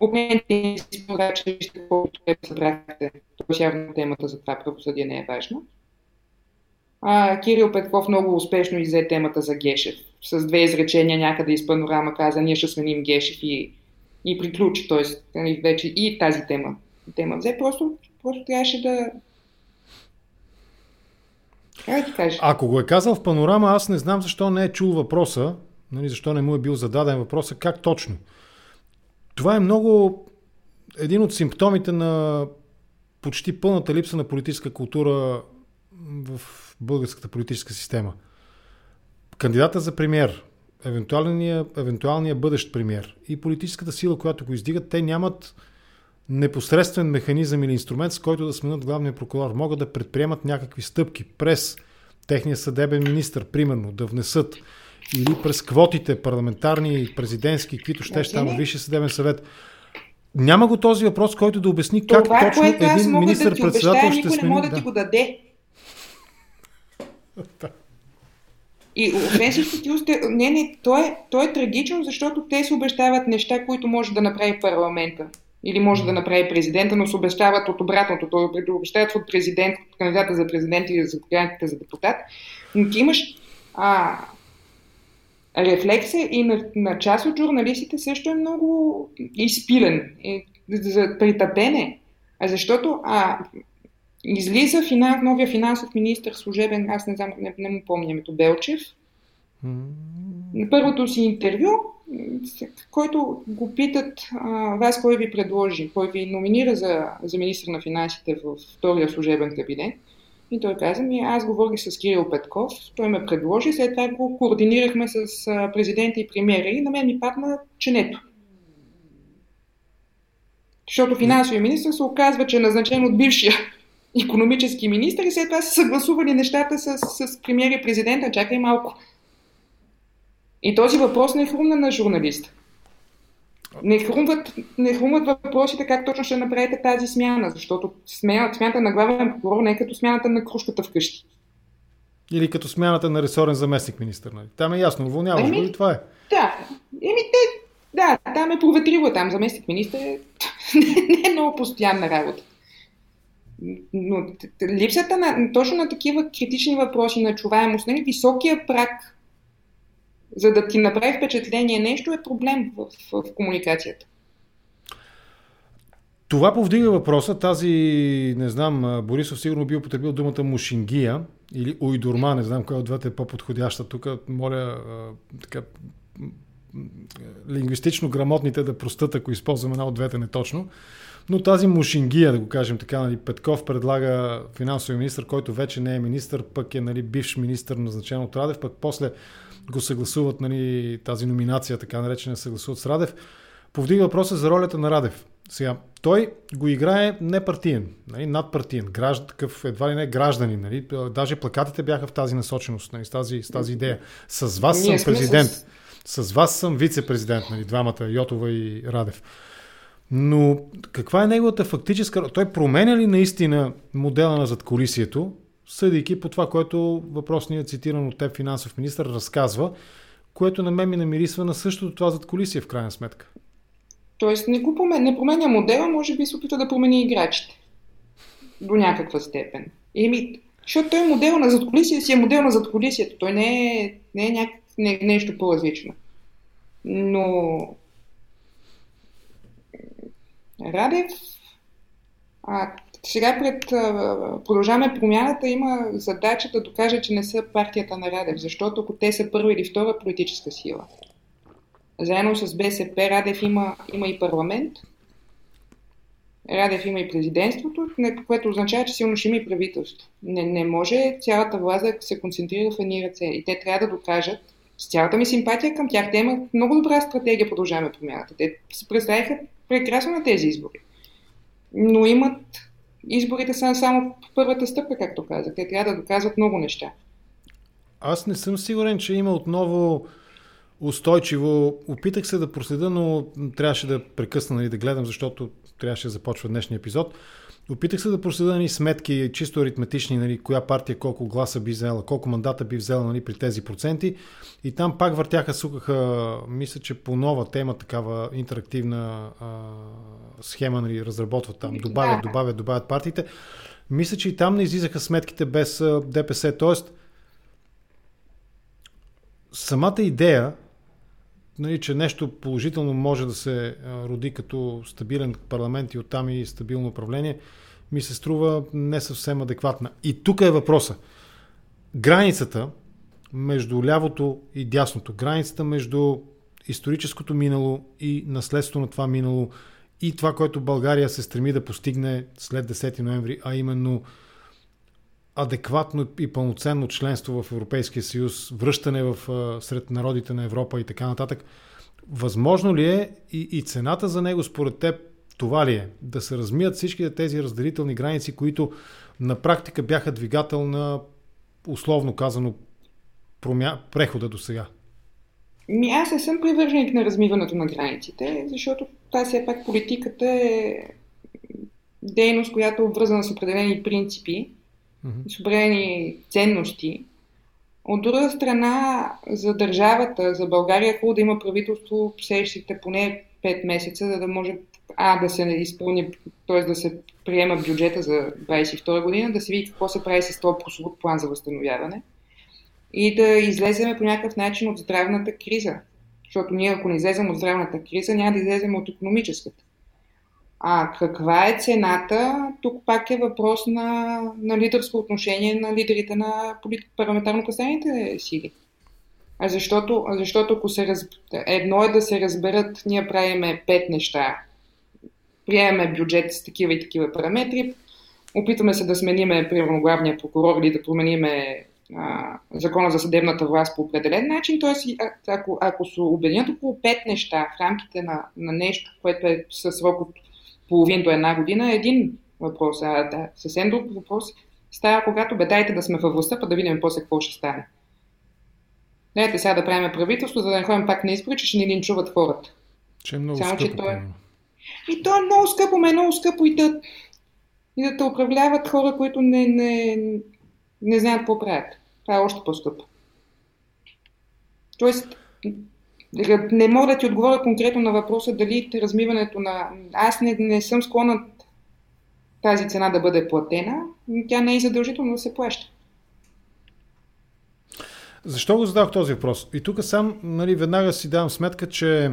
От мен те според, че вижте колкото е събрахте, явно темата за това правосъдие не е важна. А, Кирил Петков много успешно изе темата за Гешев. С две изречения някъде из панорама каза, ние ще сменим Гешев и, и приключи. Тоест, нали, вече и тази тема, тема взе. Просто Просто трябваше да... Как ти кажа? Ако го е казал в панорама, аз не знам защо не е чул въпроса, нали, защо не му е бил зададен въпроса, как точно. Това е много един от симптомите на почти пълната липса на политическа култура в българската политическа система. Кандидата за премьер, евентуалния, евентуалния бъдещ премьер и политическата сила, която го издигат, те нямат непосредствен механизъм или инструмент, с който да сменят главния прокурор. Могат да предприемат някакви стъпки през техния съдебен министр, примерно, да внесат или през квотите парламентарни и президентски, каквито ще ще там в Висшия съдебен съвет. Няма го този въпрос, който да обясни как Това, точно един министр-председател да ще смени. Никой не може да ти го даде. И освен всичко ти усте... Не, не, то е, то е трагично, защото те се обещават неща, които може да направи парламента или може да направи президента, но се обещават от обратното. Той обещават от президент, от кандидата за президент или за кандидатите за депутат. Но ти имаш а, рефлекса и на, на част от журналистите също е много изпилен, е, за притъпене. Защото а, излиза финанс, новия финансов министр, служебен, аз не знам, не, не му помня името, Белчев, на първото си интервю който го питат а, вас кой ви предложи, кой ви номинира за, за министр на финансите в втория служебен кабинет. И той каза ми, аз говорих с Кирил Петков, той ме предложи, след това го координирахме с президента и премиера и на мен ми падна ченето. Защото финансовия министр се оказва, че е назначен от бившия економически министр и след това са съгласували нещата с, с премиера и президента. Чакай малко. И този въпрос не е хрумна на журналиста. Не хрумват, не хрумват въпросите как точно ще направите тази смяна, защото смяната на главен прокурор не е като смяната на кружката вкъщи. Или като смяната на ресорен заместник министър. Нали? Там е ясно, уволняваш го и това е. Да. Еми, те, да, там е проветрило, там заместник министър е не е много постоянна работа. Но липсата на, точно на такива критични въпроси на чуваемост, нали, високия прак за да ти направи впечатление нещо, е проблем в, в, комуникацията. Това повдига въпроса. Тази, не знам, Борисов сигурно би употребил думата мушингия или уйдурма, не знам коя от двете е по-подходяща. Тук моля така, лингвистично грамотните да простат, ако използваме една от двете неточно. Но тази мушингия, да го кажем така, нали, Петков предлага финансовия министр, който вече не е министр, пък е нали, бивш министр назначен от Радев, пък после го съгласуват нали, тази номинация, така наречена съгласуват с Радев, повдига въпроса за ролята на Радев. Сега, той го играе непартиен, нали, надпартиен, граждан, такъв едва ли не гражданин. Нали, даже плакатите бяха в тази насоченост, нали, с, тази, с тази идея. С вас Ние съм президент, с... с вас съм вице-президент, нали, двамата, Йотова и Радев. Но каква е неговата фактическа... Той променя ли наистина модела на задколисието, съдейки по това, което въпросният цитиран от теб финансов министр разказва, което на мен ми намирисва на същото това задколисие в крайна сметка. Тоест не, го променя, не променя модела, може би се опитва да промени играчите. До някаква степен. Еми, защото той е модел на задколисие си е модел на задколисието. Той не е, не е няк... не, нещо по-различно. Но Радев а, сега пред Продължаваме промяната има задача да докаже, че не са партията на Радев, защото ако те са първа или втора политическа сила, заедно с БСП Радев има, има и парламент, Радев има и президентството, което означава, че силно ще има и правителство. Не, не може цялата власт да се концентрира в едни ръце. И те трябва да докажат, с цялата ми симпатия към тях, те имат много добра стратегия, продължаваме промяната. Те се представиха прекрасно на тези избори. Но имат изборите са само първата стъпка, както казах. Те трябва да доказват много неща. Аз не съм сигурен, че има отново устойчиво. Опитах се да проследа, но трябваше да прекъсна нали, да гледам, защото трябваше да започва днешния епизод. Опитах се да проследа нали, сметки, чисто аритметични, нали, коя партия колко гласа би взела, колко мандата би взела нали, при тези проценти. И там пак въртяха, сукаха, мисля, че по нова тема, такава интерактивна а, схема нали, разработват там, добавят, добавят, добавят партиите. Мисля, че и там не излизаха сметките без ДПС. Тоест, самата идея, нали, че нещо положително може да се роди като стабилен парламент и оттам и стабилно управление, ми се струва не съвсем адекватна. И тук е въпроса. Границата между лявото и дясното, границата между историческото минало и наследство на това минало и това, което България се стреми да постигне след 10 ноември, а именно адекватно и пълноценно членство в Европейския съюз, връщане в, сред народите на Европа и така нататък. Възможно ли е и, и цената за него според теб това ли е? Да се размият всички тези разделителни граници, които на практика бяха двигател на, условно казано, промя... прехода до сега? Ми, аз не съм привърженик на размиването на границите, защото това все пак политиката е дейност, която е обвързана с определени принципи, определени ценности. От друга страна, за държавата, за България е хубаво да има правителство следващите поне 5 месеца, за да може а, да се изпълни, т.е. да се приема бюджета за 22 година, да се види какво се прави с този прословут план за възстановяване и да излеземе по някакъв начин от здравната криза. Защото ние, ако не излезем от здравната криза, няма да излезем от економическата. А каква е цената? Тук пак е въпрос на, на лидерско отношение на лидерите на парламентарно представените сили. А защото, защото ако се раз... едно е да се разберат, ние правиме пет неща. Приемаме бюджет с такива и такива параметри, опитваме се да смениме, примерно, главния прокурор или да промениме а, закона за съдебната власт по определен начин, т.е. ако, ако се обединят около пет неща в рамките на, на нещо, което е със срок от половин до една година, е един въпрос. А да, съвсем друг въпрос става, когато бе дайте да сме във властта, па да видим после какво ще стане. Дайте сега да правим правителство, за да не ходим пак на избори, че ще ни линчуват хората. Че е много Само, скъпо. Че той... И то е много скъпо, ме е много скъпо и да, и да те управляват хора, които не, не, не знаят какво правят. Това е още по-скъпо. Тоест, не мога да ти отговоря конкретно на въпроса дали размиването на... Аз не, не съм склонна тази цена да бъде платена, но тя не е задължително да се плаща. Защо го задах този въпрос? И тук сам нали, веднага си давам сметка, че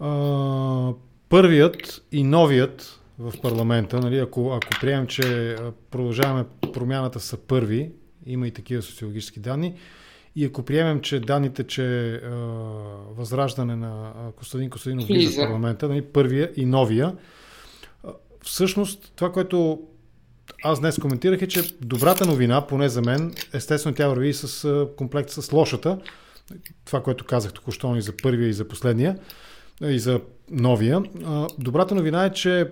а, първият и новият в парламента, нали, ако, ако приемем, че продължаваме промяната са първи, има и такива социологически данни, и ако приемем, че данните, че а, възраждане на Костадин Костадинов влиза в парламента, нали, първия и новия, всъщност това, което аз днес коментирах е, че добрата новина, поне за мен, естествено тя върви с комплект с лошата. Това, което казах току-що и за първия и за последния, и за новия. Добрата новина е, че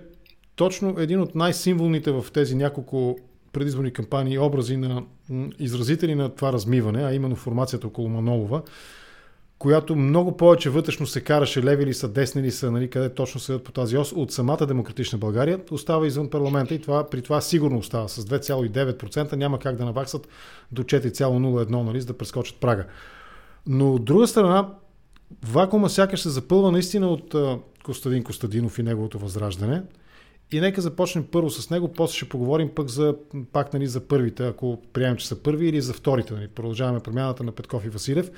точно един от най-символните в тези няколко предизборни кампании образи на изразители на това размиване, а именно формацията около Манолова, която много повече вътрешно се караше леви ли са, десни ли са, нали, къде точно седят по тази ос, от самата демократична България, остава извън парламента и това, при това сигурно остава с 2,9%, няма как да наваксат до 4,01, нали, за да прескочат прага. Но от друга страна, вакуума сякаш се запълва наистина от Костадин Костадинов и неговото възраждане. И нека започнем първо с него, после ще поговорим пък за, пак нали, за първите, ако приемем, че са първи, или за вторите. Нали. Продължаваме промяната на Петков и Василев.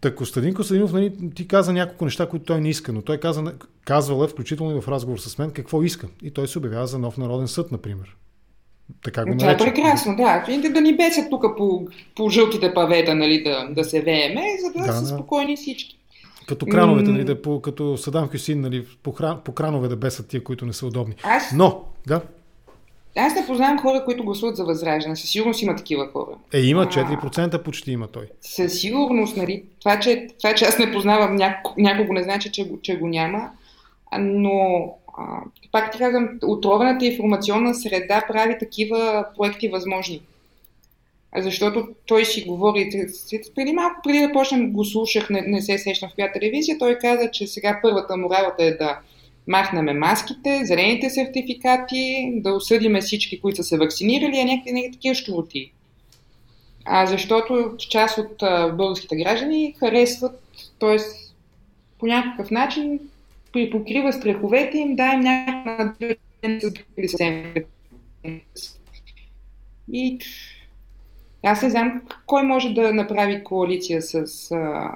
Та Костадин Костадинов, нали, ти каза няколко неща, които той не иска, но той каза, казвал е, включително и в разговор с мен, какво иска. И той се обявява за нов народен съд, например. Така го Това е прекрасно, да. Да, да ни бесят тук по, по жълтите павета, нали, да, да се вееме, за да, да са спокойни всички. Като крановете, нали, да, по, като Садам Хюсин, нали, по, хран, по кранове да бесат тия, които не са удобни. Аз... Но, да. Аз не познавам хора, които гласуват за възраждане. Със сигурност има такива хора. Е, има 4% а, почти има той. Със сигурност, нали? Това, че, това, че аз не познавам няко, някого, не значи, че, че го няма. Но, а, пак ти казвам, отровената информационна среда прави такива проекти възможни. Защото той си говори, преди малко, преди да почнем го слушах, не, не се сещам в коя телевизия, той каза, че сега първата му работа е да махнем маските, зелените сертификати, да осъдиме всички, които са се вакцинирали, а някакви, някакви такива щуроти. А защото част от българските граждани харесват, т.е. по някакъв начин припокрива страховете им, да им някаква и аз не знам кой може да направи коалиция с а,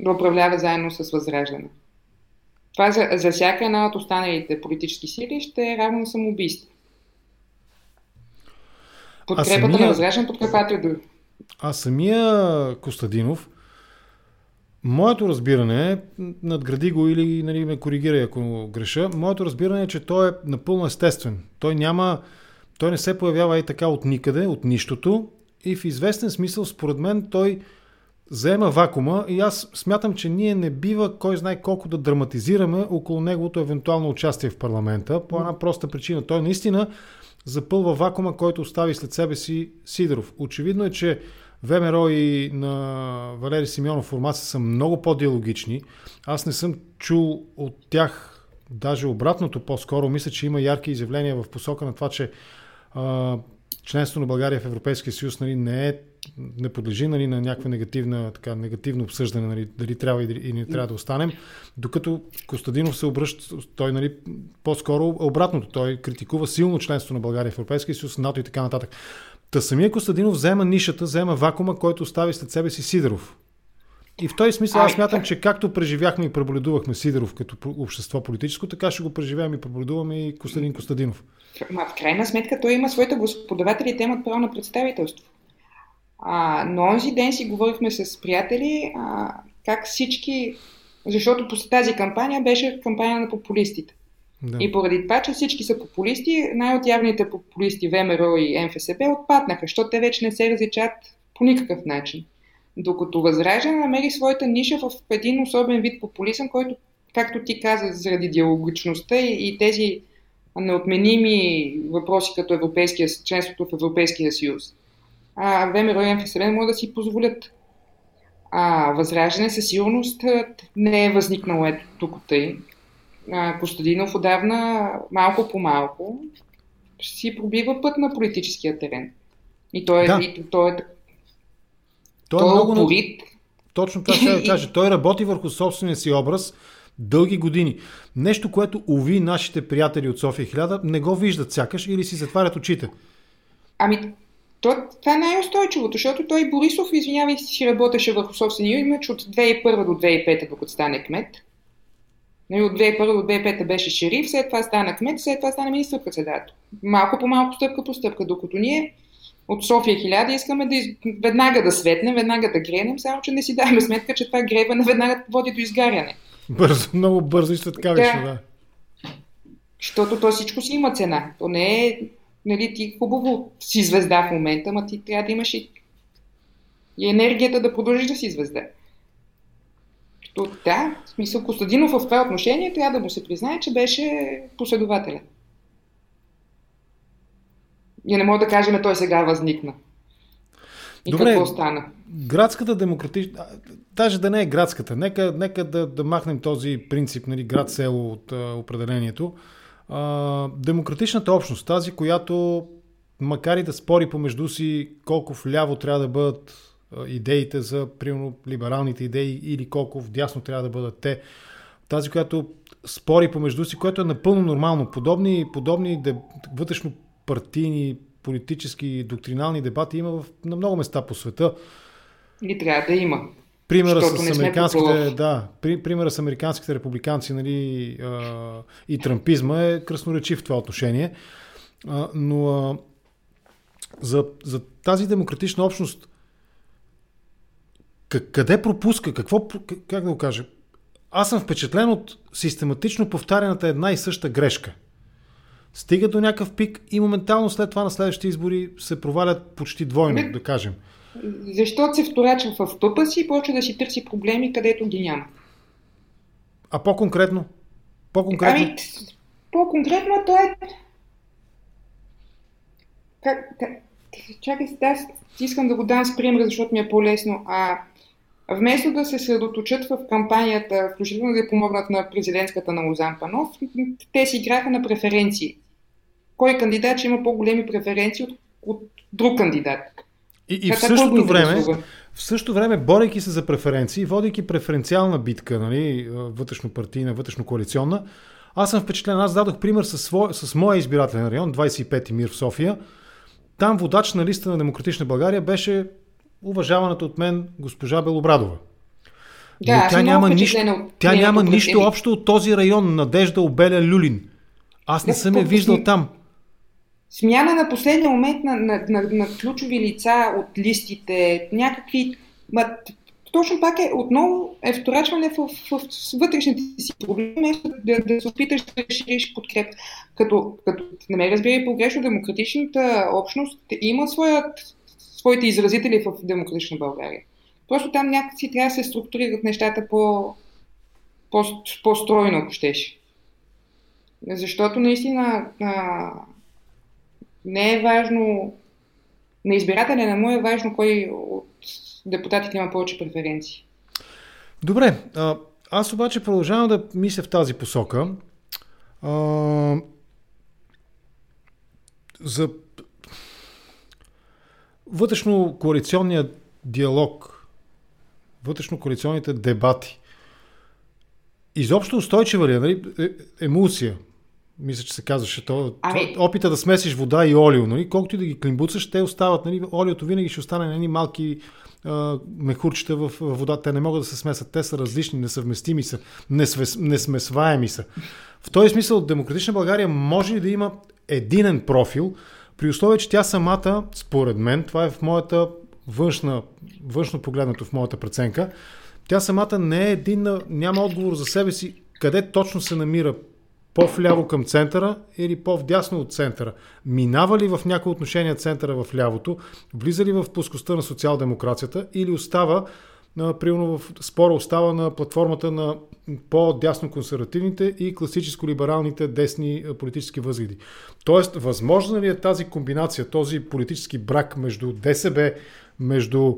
да управлява заедно с Възраждане. Това за, за всяка една от останалите политически сили ще е равно самоубийство. Подкрепата самия... на Възраждане, подкрепата е друг. А самия Костадинов, моето разбиране е, надгради го или нали, ме коригирай ако греша, моето разбиране е, че той е напълно естествен. Той няма, той не се появява и така от никъде, от нищото и в известен смисъл, според мен, той заема вакуума и аз смятам, че ние не бива кой знае колко да драматизираме около неговото евентуално участие в парламента по една проста причина. Той наистина запълва вакуума, който остави след себе си Сидоров. Очевидно е, че ВМРО и на Валери Симеонов формация са много по-диалогични. Аз не съм чул от тях даже обратното по-скоро. Мисля, че има ярки изявления в посока на това, че членството на България в Европейския съюз нали, не, е, не подлежи нали, на някаква негативна, така, негативно обсъждане, нали, дали трябва и, не трябва да останем, докато Костадинов се обръща, той нали, по-скоро обратното, той критикува силно членството на България в Европейския съюз, НАТО и така нататък. Та самия Костадинов взема нишата, взема вакуума, който остави след себе си Сидоров. И в този смисъл аз смятам, че както преживяхме и преболедувахме Сидоров като общество политическо, така ще го преживеем и преболедуваме и Костадин Костадинов. Ма, в крайна сметка той има своите господаватели и те имат право на представителство. А, но онзи ден си говорихме с приятели а, как всички, защото по тази кампания беше кампания на популистите. Да. И поради това, че всички са популисти, най-отявните популисти ВМРО и МФСБ отпаднаха, защото те вече не се различат по никакъв начин. Докато Възраждане намери своята ниша в един особен вид популизъм, който, както ти каза, заради диалогичността и, и тези неотменими въпроси като европейския, членството в Европейския съюз. А ВМРО и МФСБ могат да си позволят. А Възраждане със сигурност не е възникнало ето тук тъй. А, Костадинов отдавна малко по малко си пробива път на политическия терен. И той е, да. и, той е той, той е много упорит. Точно това ще да кажа. Той работи върху собствения си образ дълги години. Нещо, което уви нашите приятели от София 1000 не го виждат сякаш или си затварят очите. Ами, то, това е най-устойчивото, защото той Борисов, извинявай, си работеше върху собствения имидж от 2001 до 2005, докато стане кмет. Нали, от 2001 до 2005 беше шериф, след това стана кмет, след това стана министър-председател. Малко по малко, стъпка по стъпка, докато ние от София 1000 искаме да из... веднага да светнем, веднага да гренем, само че не си даваме сметка, че това гребане веднага води до изгаряне. Бързо, много бързо и след да. да. Защото то всичко си има цена. То не е, нали, ти хубаво си звезда в момента, ма ти трябва да имаш и, и енергията да продължиш да си звезда. То, да, в смисъл Костадинов в това отношение трябва да му се признае, че беше последователен. И не мога да кажем, той сега възникна. И Добре, какво стана? Градската демократична, даже да не е градската, нека, нека да, да махнем този принцип, нали, град-село от а, определението. А, демократичната общност, тази, която макар и да спори помежду си колко вляво трябва да бъдат идеите за, примерно, либералните идеи или колко вдясно трябва да бъдат те. Тази, която спори помежду си, което е напълно нормално. Подобни, подобни вътрешно партийни, политически, доктринални дебати има в, на много места по света. И трябва да има. Примера с американските, да, при, примера с американските републиканци нали, а, и трампизма е красноречив в това отношение. А, но а, за, за тази демократична общност къде пропуска? Какво, как да го кажа? Аз съм впечатлен от систематично повтаряната една и съща грешка. Стига до някакъв пик и моментално след това на следващите избори се провалят почти двойно, Не, да кажем. Защото се вторачва в пъпа си и почва да си търси проблеми, където ги няма. А по-конкретно? По-конкретно? Ами, по-конкретно то е... Как, как... Чакай, аз искам да го дам с пример, защото ми е по-лесно. А, Вместо да се съсредоточат в кампанията, включително да помогнат на президентската на Лозан Панов, те си играха на преференции. Кой кандидат ще има по-големи преференции от, от друг кандидат? И, и в, същото време, в същото време, борейки се за преференции, водейки преференциална битка, нали, вътрешно-партийна, вътрешно-коалиционна, аз съм впечатлен. Аз дадох пример с, свой, с моя избирателен район, 25-ти мир в София. Там водач на листа на Демократична България беше уважаваната от мен госпожа Белобрадова. Да, Но тя няма, нищо, тя няма нищо общо от този район, Надежда Обеля Люлин. Аз не да, съм я виждал там. Смяна на последния момент на, на, на, на ключови лица от листите, някакви... Ма, точно пак е отново е вторачване в, в, в вътрешните си проблеми, да, да се опиташ да решиш подкреп. Като, като не ме разбира погрешно, демократичната общност има своят своите изразители в Демократична България. Просто там някакси трябва да се структурират нещата по, по, по-стройно, ако щеш. Защото наистина а, не е важно, на избирателя не му е важно кой от депутатите има повече преференции. Добре, а, аз обаче продължавам да мисля в тази посока. А, за вътрешно-коалиционният диалог, вътрешно-коалиционните дебати, изобщо устойчива ли е, нали? Е, емулсия, мисля, че се казваше то. Ами... Опита да смесиш вода и олио, нали? колкото и да ги климбуцаш, те остават. Нали? Олиото винаги ще остане на едни малки а, мехурчета в, в водата. Те не могат да се смесат. Те са различни, несъвместими са, несвес, несмесваеми са. В този смисъл, Демократична България може ли да има единен профил, при условие, че тя самата, според мен, това е в моята външна, външно погледнато в моята преценка, тя самата не е единна, няма отговор за себе си къде точно се намира по-вляво към центъра или по-вдясно от центъра. Минава ли в някои отношения центъра в лявото, влиза ли в плоскостта на социал-демокрацията или остава примерно в спора остава на платформата на по-дясно консервативните и класическо-либералните десни политически възгледи. Тоест, възможно ли е тази комбинация, този политически брак между ДСБ, между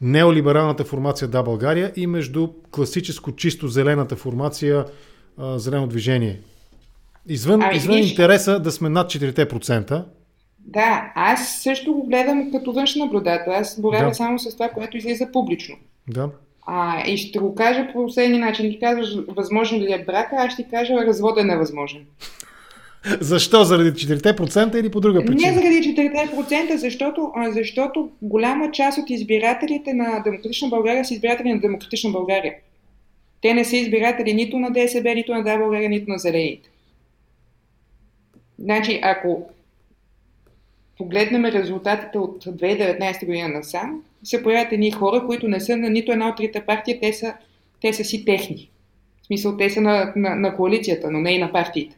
неолибералната формация Да България и между класическо чисто зелената формация Зелено движение? Извън, а, извън интереса да сме над 4%. Да, аз също го гледам като външен наблюдател. Аз боравя да. само с това, което излиза публично. Да. А, и ще го кажа по последния начин. Ти казваш, възможен ли е брака, аз ще кажа, развода е невъзможен. Защо? Заради 4% или по друга причина? Не заради 4%, защото, защото голяма част от избирателите на Демократична България са избиратели на Демократична България. Те не са избиратели нито на ДСБ, нито на Да България, нито на Зелените. Значи, ако погледнем резултатите от 2019 година насам, се появят едни хора, които не са на нито една от трите партии, те са, те са си техни. В смисъл, те са на, на, на коалицията, но не и на партиите.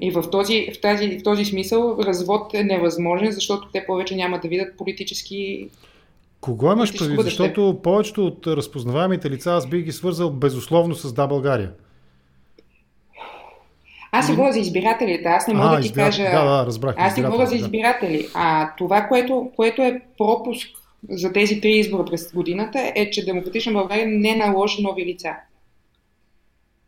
И в този, в, тази, в този смисъл развод е невъзможен, защото те повече няма да видят политически. Кого имаш предвид? Защото повечето от разпознаваемите лица аз бих ги свързал безусловно с Да България. Аз се говоря за избирателите, аз не мога а, да ти избира... кажа. Да, да, разбрах. Аз се говоря за избиратели. А това, което, което е пропуск за тези три избора през годината, е, че Демократична България не наложи нови лица.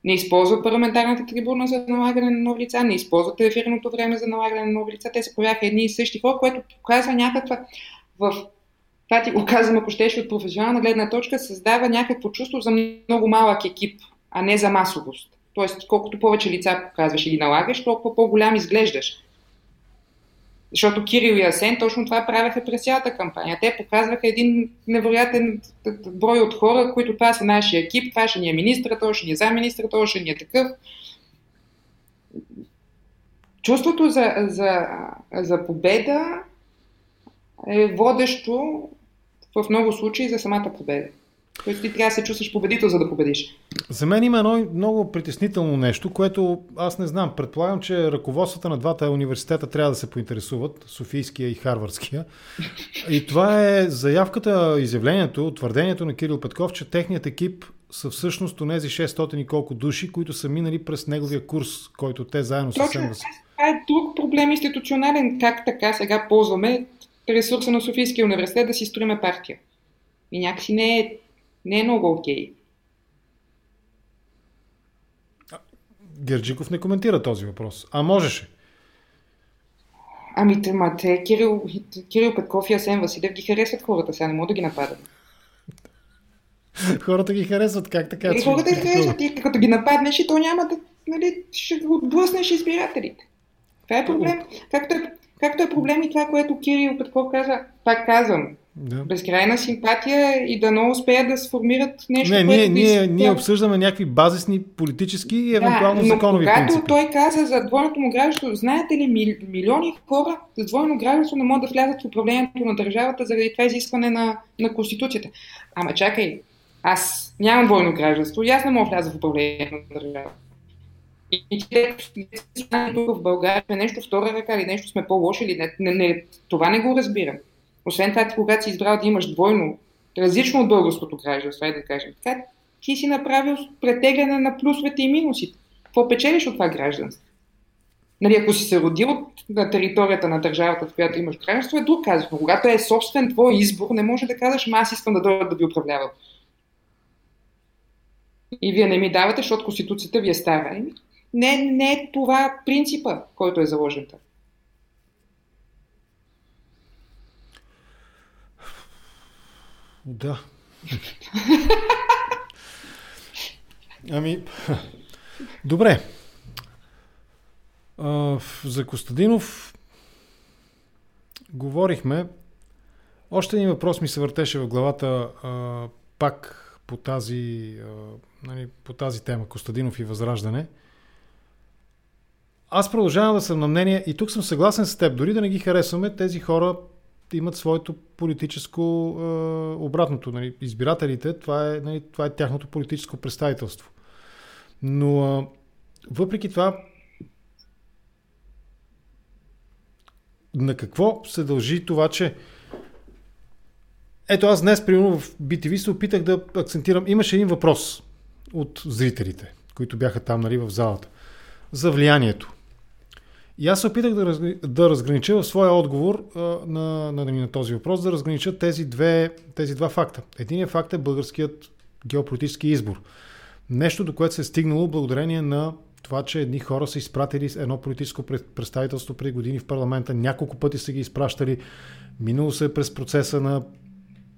Не използва парламентарната трибуна за налагане на нови лица, не използват ефирното време за налагане на нови лица. Те се появяха едни и същи хора, което показва някаква в това ти го казвам, ако щеше от професионална гледна точка, създава някакво чувство за много малък екип, а не за масовост. Тоест, колкото повече лица показваш и ги налагаш, толкова по-голям изглеждаш. Защото Кирил и Асен точно това правяха през цялата кампания. Те показваха един невероятен брой от хора, които това са нашия екип, това ще ни е министра, това ще ни е замминистра, това ще ни е такъв. Чувството за, за, за победа е водещо в много случаи за самата победа. Тоест ти трябва да се чувстваш победител, за да победиш. За мен има едно много притеснително нещо, което аз не знам. Предполагам, че ръководствата на двата университета трябва да се поинтересуват, Софийския и Харвардския. И това е заявката, изявлението, твърдението на Кирил Петков, че техният екип са всъщност онези 600 и колко души, които са минали през неговия курс, който те заедно с Точно, това е друг проблем институционален. Как така сега ползваме ресурса на Софийския университет да си строиме партия? И някакси не е не е много окей. Герджиков не коментира този въпрос. А можеше. Ами, те, ма, те Кирил, Кирил Петков и Асен Василев ги харесват хората, сега не мога да ги нападат. хората ги харесват, как така? И хората ги харесват и като ги нападнеш и то няма да, нали, ще отблъснеш избирателите. Това е проблем. Както е, както е проблем и това, което Кирил Петков каза, пак казвам, да. Безкрайна симпатия и да не успеят да сформират нещо. Не, ние, ние, ние обсъждаме някакви базисни политически и евентуално да, но законови когато принципи. той каза за двойното му гражданство, знаете ли, милиони хора с двойно гражданство не могат да влязат в управлението на държавата заради това изискване на, на Конституцията. Ама чакай, аз нямам двойно гражданство и аз не мога да вляза в управлението на държавата. И, и тук в България нещо втора ръка или нещо сме по-лоши или не, не, не, това не го разбирам. Освен това, ти, когато си избрал да имаш двойно, различно от българското гражданство, да кажем така, ти си направил претегляне на плюсовете и минусите. Какво печелиш от това гражданство? Нали, ако си се родил на територията на държавата, в която имаш гражданство, е друг казус. Но когато е собствен твой избор, не може да казваш, аз искам да дойда да ви управлявам. И вие не ми давате, защото Конституцията ви е стара. Не, не е това принципа, който е заложен там. Да. ами, добре. А, за Костадинов говорихме. Още един въпрос ми се въртеше в главата а, пак по тази, а, нали, по тази тема Костадинов и Възраждане. Аз продължавам да съм на мнение и тук съм съгласен с теб. Дори да не ги харесваме, тези хора имат своето политическо е, обратното. Нали, избирателите, това е, нали, това е тяхното политическо представителство. Но е, въпреки това, на какво се дължи това, че ето аз днес, примерно в BTV се опитах да акцентирам. Имаше един въпрос от зрителите, които бяха там нали, в залата, за влиянието. И аз се опитах да, разгр... да разгранича в своя отговор а, на, на, на този въпрос, да разгранича тези, две, тези два факта. Единият факт е българският геополитически избор. Нещо, до което се е стигнало благодарение на това, че едни хора са изпратили едно политическо представителство преди години в парламента, няколко пъти са ги изпращали, минало се е през процеса на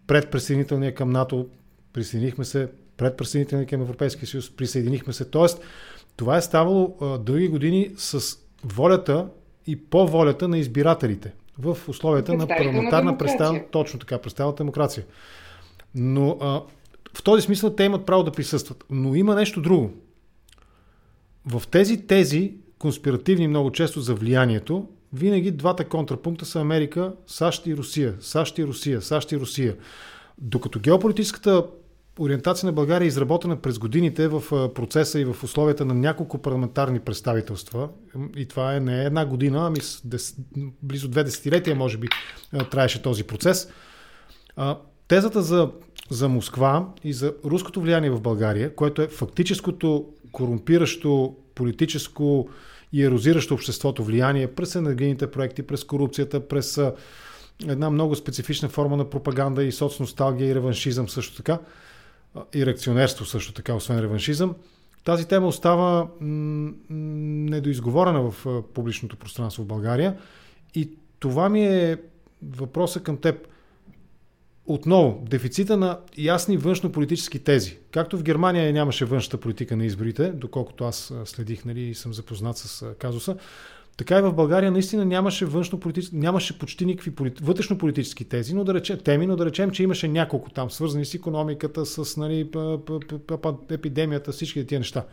предприсъединителния към НАТО, присъединихме се, предприсъединителния към Европейския съюз, присъединихме се. Тоест, това е ставало а, дълги години с волята и по волята на избирателите в условията на парламентарна представа, точно така, представена демокрация. Но а, в този смисъл те имат право да присъстват. Но има нещо друго. В тези тези, конспиративни много често за влиянието, винаги двата контрапункта са Америка, САЩ и Русия. САЩ и Русия, САЩ и Русия. Докато геополитическата ориентация на България е изработена през годините в процеса и в условията на няколко парламентарни представителства. И това е не една година, ами близо две десетилетия, може би, траеше този процес. Тезата за, за Москва и за руското влияние в България, което е фактическото корумпиращо политическо и ерозиращо обществото влияние през енергийните проекти, през корупцията, през една много специфична форма на пропаганда и соцносталгия и реваншизъм също така и реакционерство също така, освен реваншизъм. Тази тема остава недоизговорена в публичното пространство в България и това ми е въпроса към теб. Отново, дефицита на ясни външно-политически тези. Както в Германия нямаше външната политика на изборите, доколкото аз следих нали, и съм запознат с казуса, така и в България наистина нямаше външно политически, нямаше почти никакви полит... вътрешно-политически тези, но да речем, теми, но да речем, че имаше няколко там, свързани с економиката, с нали, епидемията, всички тези неща.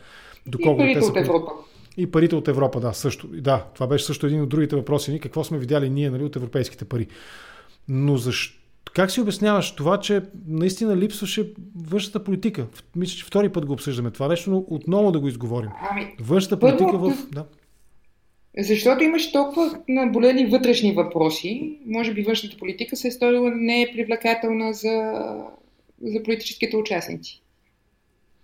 Доколко и парите от Европа. И парите от Европа, да, също. Да, това беше също един от другите въпроси. Какво сме видяли ние нали, от европейските пари. Но защо? Как си обясняваш това, че наистина липсваше външната политика? Мисля, че втори път го обсъждаме това нещо, но отново да го изговорим. Ами, външната политика в... Да. Защото имаш толкова наболели вътрешни въпроси. Може би външната политика се е сторила не е привлекателна за, за политическите участници.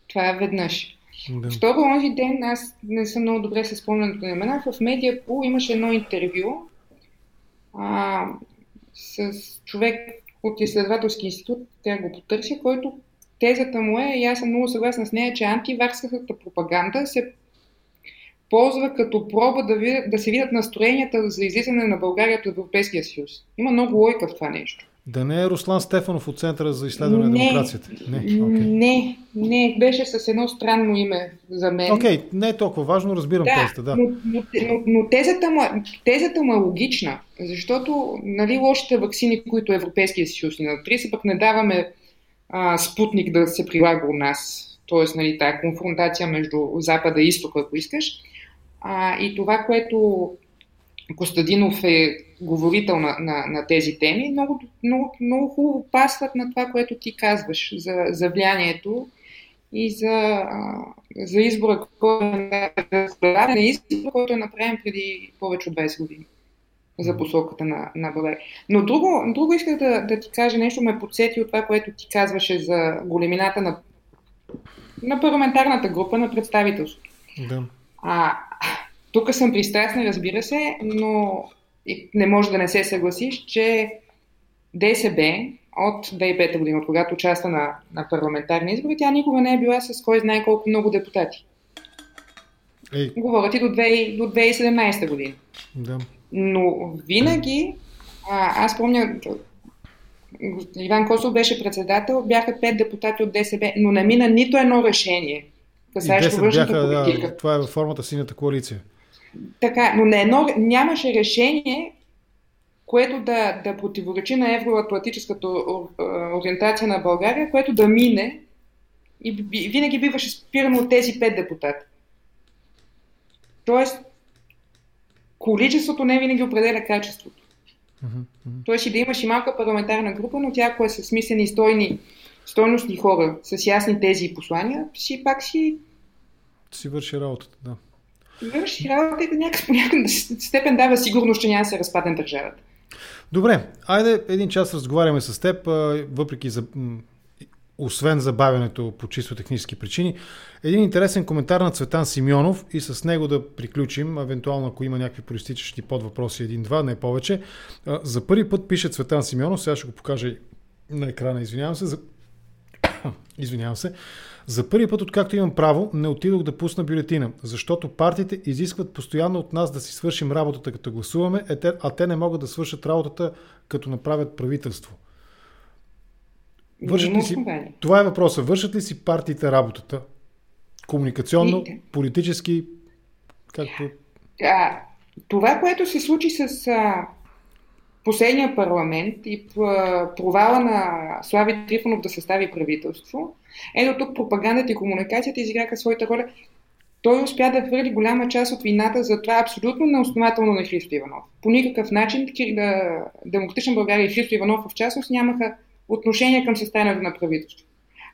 Това е веднъж. Да. Второ, онзи ден, аз не съм много добре се спомням на имена, в Медиапул имаше едно интервю а, с човек от изследователски институт, тя го потърся, който тезата му е, и аз съм много съгласна с нея, че антиваксовата пропаганда се ползва като проба да, видят, да се видят настроенията за излизане на България от Европейския съюз. Има много лойка в това нещо. Да не е Руслан Стефанов от Центъра за изследване на демокрацията? Не, okay. не, не, беше с едно странно име за мен. Окей, okay, не е толкова важно, разбирам да, тезата, да. Но, но, но, но тезата, му, тезата му е логична, защото нали, лошите вакцини, които Европейския съюз ни натри, се пък не даваме а, спутник да се прилага у нас. Тоест, нали, тая конфронтация между Запада и Изтока, ако искаш. А, и това, което Костадинов е говорител на, на, на тези теми, много, много, много хубаво пасват на това, което ти казваш за, за влиянието и за, за избора, който е, избор, който е направен преди повече от 20 години за посоката на, на България. Но друго, друго исках да, да ти кажа нещо, ме подсети от това, което ти казваше за големината на, на парламентарната група на представителството. Да. А, тук съм пристрастна, разбира се, но не може да не се съгласиш, че ДСБ от 2005 година, от когато участва на, на парламентарни избори, тя никога не е била с кой знае колко много депутати. Ей. Говорят и до, 2, до 2017 година. Да. Но винаги, а, аз помня, Иван Косов беше председател, бяха пет депутати от ДСБ, но не мина нито едно решение, касаещо външната политика. Да, това е във формата синята коалиция. Така, но на едно, нямаше решение, което да, да противоречи на евроатлантическата ориентация на България, което да мине и винаги биваше спирано от тези пет депутати. Тоест, количеството не винаги определя качеството. Тоест и да имаш и малка парламентарна група, но тя, ако е с смислени стойни, стойностни хора, с ясни тези и послания, си пак си... Си върши работата, да върши работа и до някакъв степен дава сигурност, че няма да се разпадне държавата. Добре, айде един час разговаряме с теб, въпреки за освен забавянето по чисто технически причини. Един интересен коментар на Цветан Симеонов и с него да приключим, евентуално ако има някакви проистичащи под въпроси един-два, не повече. За първи път пише Цветан Симеонов, сега ще го покажа на екрана, извинявам се. За... извинявам се. За първи път, откакто имам право, не отидох да пусна бюлетина, защото партиите изискват постоянно от нас да си свършим работата като гласуваме, а те не могат да свършат работата като направят правителство. Вършат ли си... Това е въпросът. Вършат ли си партиите работата? Комуникационно, политически, както... А, това, което се случи с а, последния парламент и провала на Слави Трифонов да състави правителство, ето тук пропагандата и комуникацията изиграха своята роля. Той успя да хвърли голяма част от вината за това абсолютно неоснователно на Христо Иванов. По никакъв начин да, Демократична България и Христо Иванов в частност нямаха отношение към състоянието на правителство.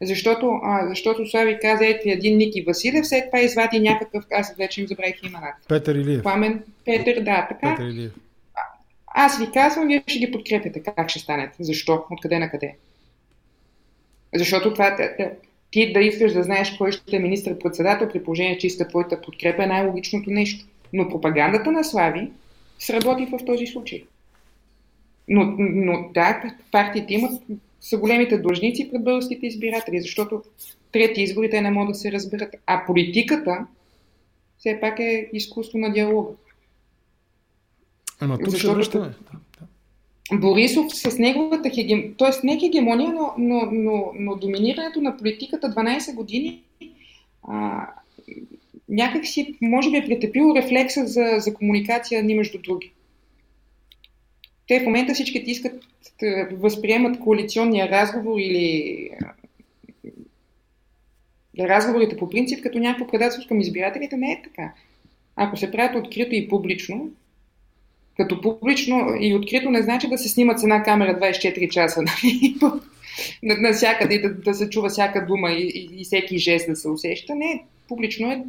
Защото, а, защото Слави каза, ето един Ники Василев, след това извади някакъв, аз вече им забравих имената. Петър Илиев. Пламен Петър, да, така. Петър Илиев. Аз ви казвам, вие ще ги подкрепяте. Как ще станете? Защо? Откъде на къде? Защото това, ти да искаш да знаеш кой ще е министър-председател, при положение, че иска твоята подкрепа, е най-логичното нещо. Но пропагандата на Слави сработи в този случай. Но, но да, партиите имат, са големите длъжници пред българските избиратели, защото трети избори те не могат да се разберат. А политиката все пак е изкуство на диалога. Ама тук защото... ще връщаме. Борисов с неговата хегемония, т.е. не хегемония, но, но, но, но доминирането на политиката 12 години а, някак си, може би е претепило рефлекса за, за комуникация ни между други. Те в момента всички ти искат да възприемат коалиционния разговор или разговорите по принцип като някакво предателство към избирателите. Не е така. Ако се правят открито и публично, като публично и открито не значи да се снимат с една камера 24 часа, нали? Насякъде и да, да се чува всяка дума и, и, и всеки жест да се усеща. Не, публично е.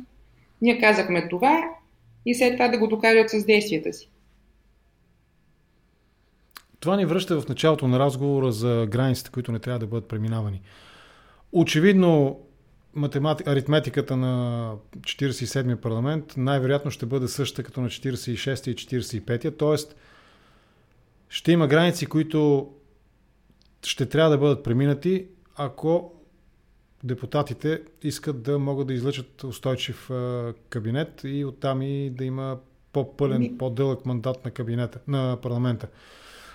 Ние казахме това и след това да го докажат с действията си. Това ни връща в началото на разговора за границите, които не трябва да бъдат преминавани. Очевидно, математи... аритметиката на 47-я парламент най-вероятно ще бъде същата като на 46-я и 45-я, т.е. ще има граници, които ще трябва да бъдат преминати, ако депутатите искат да могат да излъчат устойчив кабинет и оттам и да има по-пълен, по-дълъг мандат на кабинета, на парламента.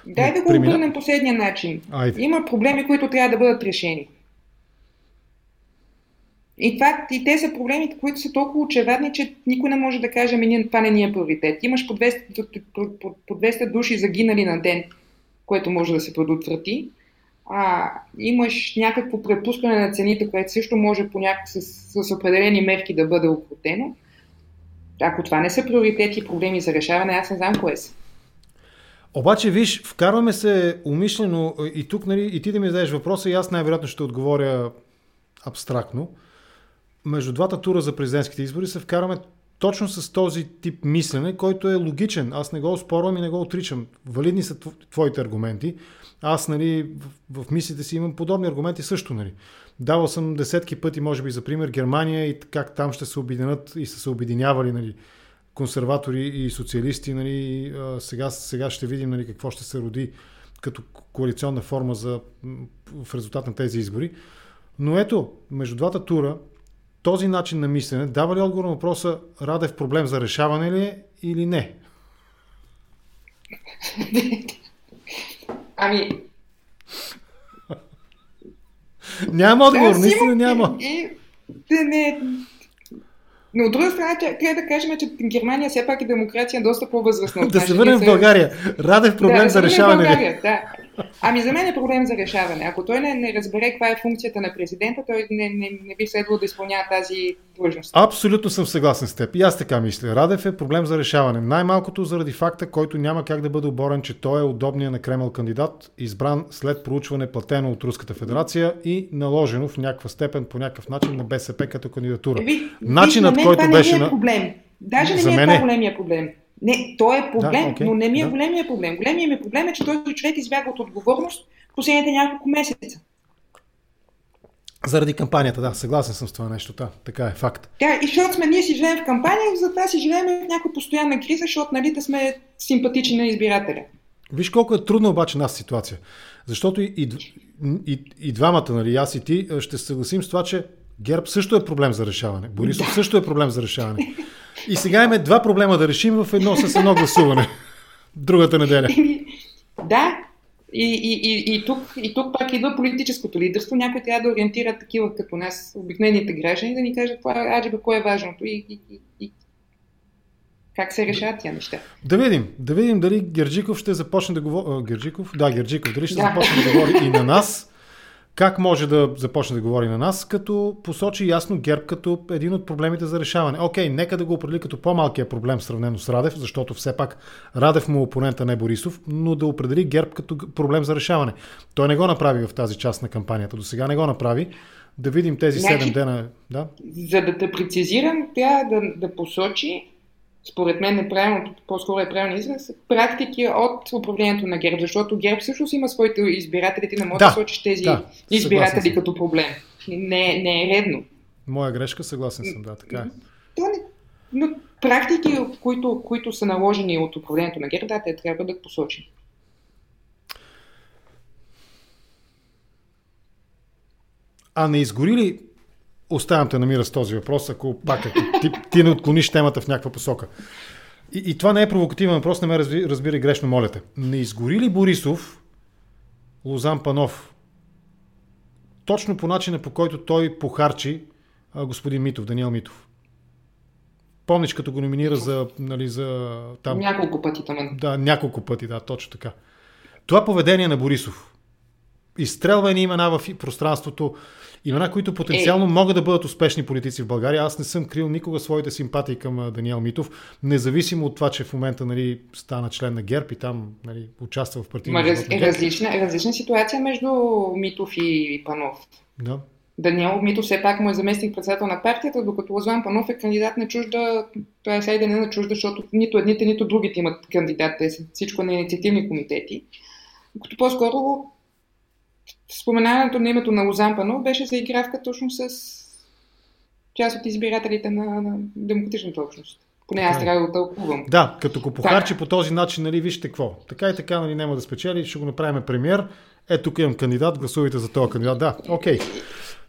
Дай да го обърнем последния начин. Айде. Има проблеми, които трябва да бъдат решени. И, това, и те са проблеми, които са толкова очевадни, че никой не може да каже, ами това не ни е приоритет. Имаш по 200, по, по 200 души загинали на ден, което може да се предотврати. А, имаш някакво препускане на цените, което също може по някак, с, с определени мерки да бъде окрутено. Ако това не са приоритети и проблеми за решаване, аз не знам кое са. Обаче, виж, вкарваме се умишлено и тук, нали, и ти да ми зададеш въпроса и аз най-вероятно ще отговоря абстрактно между двата тура за президентските избори се вкараме точно с този тип мислене, който е логичен. Аз не го спорвам и не го отричам. Валидни са твоите аргументи. Аз нали, в, в мислите си имам подобни аргументи също. Нали. Давал съм десетки пъти, може би, за пример Германия и как там ще се обединят и са се обединявали нали, консерватори и социалисти. Нали, сега, сега ще видим нали, какво ще се роди като коалиционна форма за, в резултат на тези избори. Но ето, между двата тура този начин на мислене дава ли отговор на въпроса Радев проблем за решаване ли е или не? Ами... няма отговор, да, наистина няма. И, не, не, но от друга страна, трябва да кажем, че Германия все пак е демокрация доста по-възрастна. да се върнем в България. Радев проблем да, за решаване. Да. Ами за мен е проблем за решаване. Ако той не, не разбере каква е функцията на президента, той не, не, не би следвало да изпълнява тази длъжност. Абсолютно съм съгласен с теб. И аз така мисля. Радев е проблем за решаване. Най-малкото заради факта, който няма как да бъде оборен, че той е удобният на Кремъл кандидат, избран след проучване платено от Руската федерация и наложено в някаква степен, по някакъв начин на БСП като кандидатура. Ви, Начинът, ви, който беше е на... проблем. Даже не ми е това големия проблем. Не, той е проблем, да, okay, но не ми е да. големия проблем. Големия ми проблем е, че този човек избяга от отговорност последните няколко месеца. Заради кампанията, да, съгласен съм с това нещо, да, така е, факт. Да, и защото сме, ние си живеем в кампания, затова си живеем в някаква постоянна криза, защото нали да сме симпатични на избирателя. Виж колко е трудна обаче нас ситуация. Защото и, и, и, и двамата, нали, аз и ти, ще се съгласим с това, че ГЕРБ също е проблем за решаване. Борисов да. също е проблем за решаване. И сега имаме два проблема да решим в едно с едно гласуване. Другата неделя. Да, и, и, и, и, тук, и тук пак идва политическото лидерство. Някой трябва да ориентира такива като нас, обикновените граждани, да ни кажат това, аджиба, кое е важното и, и, и, и как се решават тия неща. Да видим, да видим дали Герджиков ще започне да говори. Герджиков? Да, Герджиков. Дали ще да. започне да говори и на нас как може да започне да говори на нас, като посочи ясно ГЕРБ като един от проблемите за решаване. Окей, нека да го определи като по-малкия проблем сравнено с Радев, защото все пак Радев му е опонента не Борисов, но да определи ГЕРБ като проблем за решаване. Той не го направи в тази част на кампанията. До сега не го направи. Да видим тези Някакви- 7 дена. Да? За да те прецизирам, трябва да, да посочи, според мен неправилното, по-скоро е правилен израз, практики от управлението на ГЕРБ, защото ГЕРБ всъщност има своите избиратели, ти не можеш да, Да, сочиш тези да, избиратели като проблем. Не, не е редно. Моя грешка, съгласен съм, да, така е. То не, но практики, които, които са наложени от управлението на ГЕРБ, да, те трябва да посочени. А не изгори ли, оставям те намира с този въпрос, ако пак ако ти, ти не отклониш темата в някаква посока. И, и това не е провокативен въпрос, не ме разби, разбирай грешно, моля те. Не изгори ли Борисов Лозан Панов точно по начина по който той похарчи а, господин Митов, Даниел Митов? Помниш като го номинира за, нали, за там, Няколко пъти там. да, няколко пъти, да, точно така. Това поведение на Борисов, изстрелване имена в пространството, имена, които потенциално могат да бъдат успешни политици в България. Аз не съм крил никога своите симпатии към Даниел Митов, независимо от това, че в момента нали, стана член на ГЕРБ и там нали, участва в партийния раз, е различна, различна ситуация между Митов и Панов. Да. Даниел Митов все пак му е заместник председател на партията, докато Лазан Панов е кандидат на чужда, той е да не на чужда, защото нито едните, нито другите имат кандидат, те са всичко на инициативни комитети. Докато по-скоро споменаването на името на Лозан Панов беше заигравка точно с част от избирателите на, на демократичната общност. Поне аз е. трябва да го тълкувам. Да, като го похарчи по този начин, нали, вижте какво. Така и така, нали, няма да спечели, ще го направим премьер. Е, тук имам кандидат, гласувайте за този кандидат. Да, окей.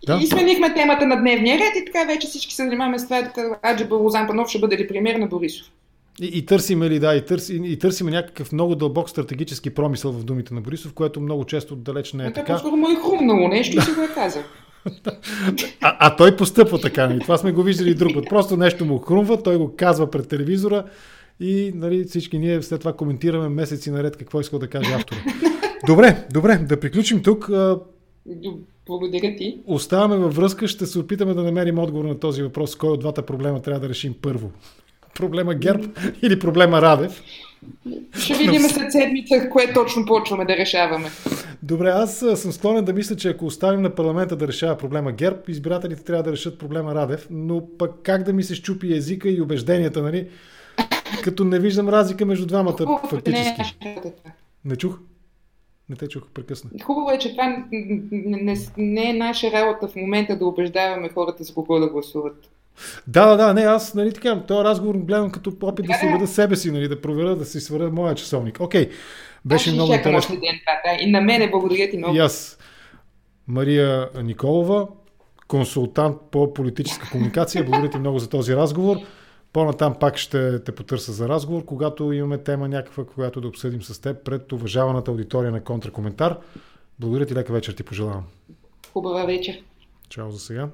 Да. И сменихме темата на дневния ред и така вече всички се занимаваме с това, Аджеба Лозан Панов ще бъде ли премьер на Борисов. И, и търсиме ли, да, и, търси, и търсиме някакъв много дълбок стратегически промисъл в думите на Борисов, което много често далеч не е така. по-скоро му е хрумнало нещо и си го е казал. А, а той постъпва така. Нали? Това сме го виждали и друг път. Просто нещо му хрумва, той го казва пред телевизора и нали, всички ние след това коментираме месеци наред какво иска да каже автора. Добре, добре, да приключим тук. Благодаря ти. Оставаме във връзка, ще се опитаме да намерим отговор на този въпрос. Кой от двата проблема трябва да решим първо? Проблема ГЕРБ или проблема Радев? Ще видим след седмица, кое точно почваме да решаваме. Добре, аз съм склонен да мисля, че ако оставим на парламента да решава проблема ГЕРБ, избирателите трябва да решат проблема Радев, но пък как да ми се щупи езика и убежденията, нали? Като не виждам разлика между двамата Хубаво, че не фактически. това. Не чух? Не те чух, прекъсна. Хубаво е, че това н- н- не, не е наша работа в момента да убеждаваме хората за кого да гласуват. Да, да, да, не, аз, нали така, този разговор гледам като опит да Да, се да. убеда себе си, нали, да проверя, да си сваря моя часовник. Окей, беше аз много интересно. ден. Да. И на мене благодаря ти много. И аз. Мария Николова, консултант по политическа комуникация. Благодаря ти много за този разговор. По-натам пак ще те потърся за разговор, когато имаме тема някаква, която да обсъдим с теб пред уважаваната аудитория на контракоментар. Благодаря ти, лека вечер ти пожелавам. Хубава вечер. Чао за сега.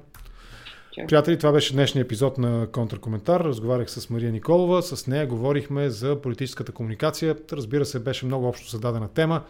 Приятели, това беше днешния епизод на Контракоментар. Разговарях с Мария Николова. С нея говорихме за политическата комуникация. Разбира се, беше много общо зададена тема.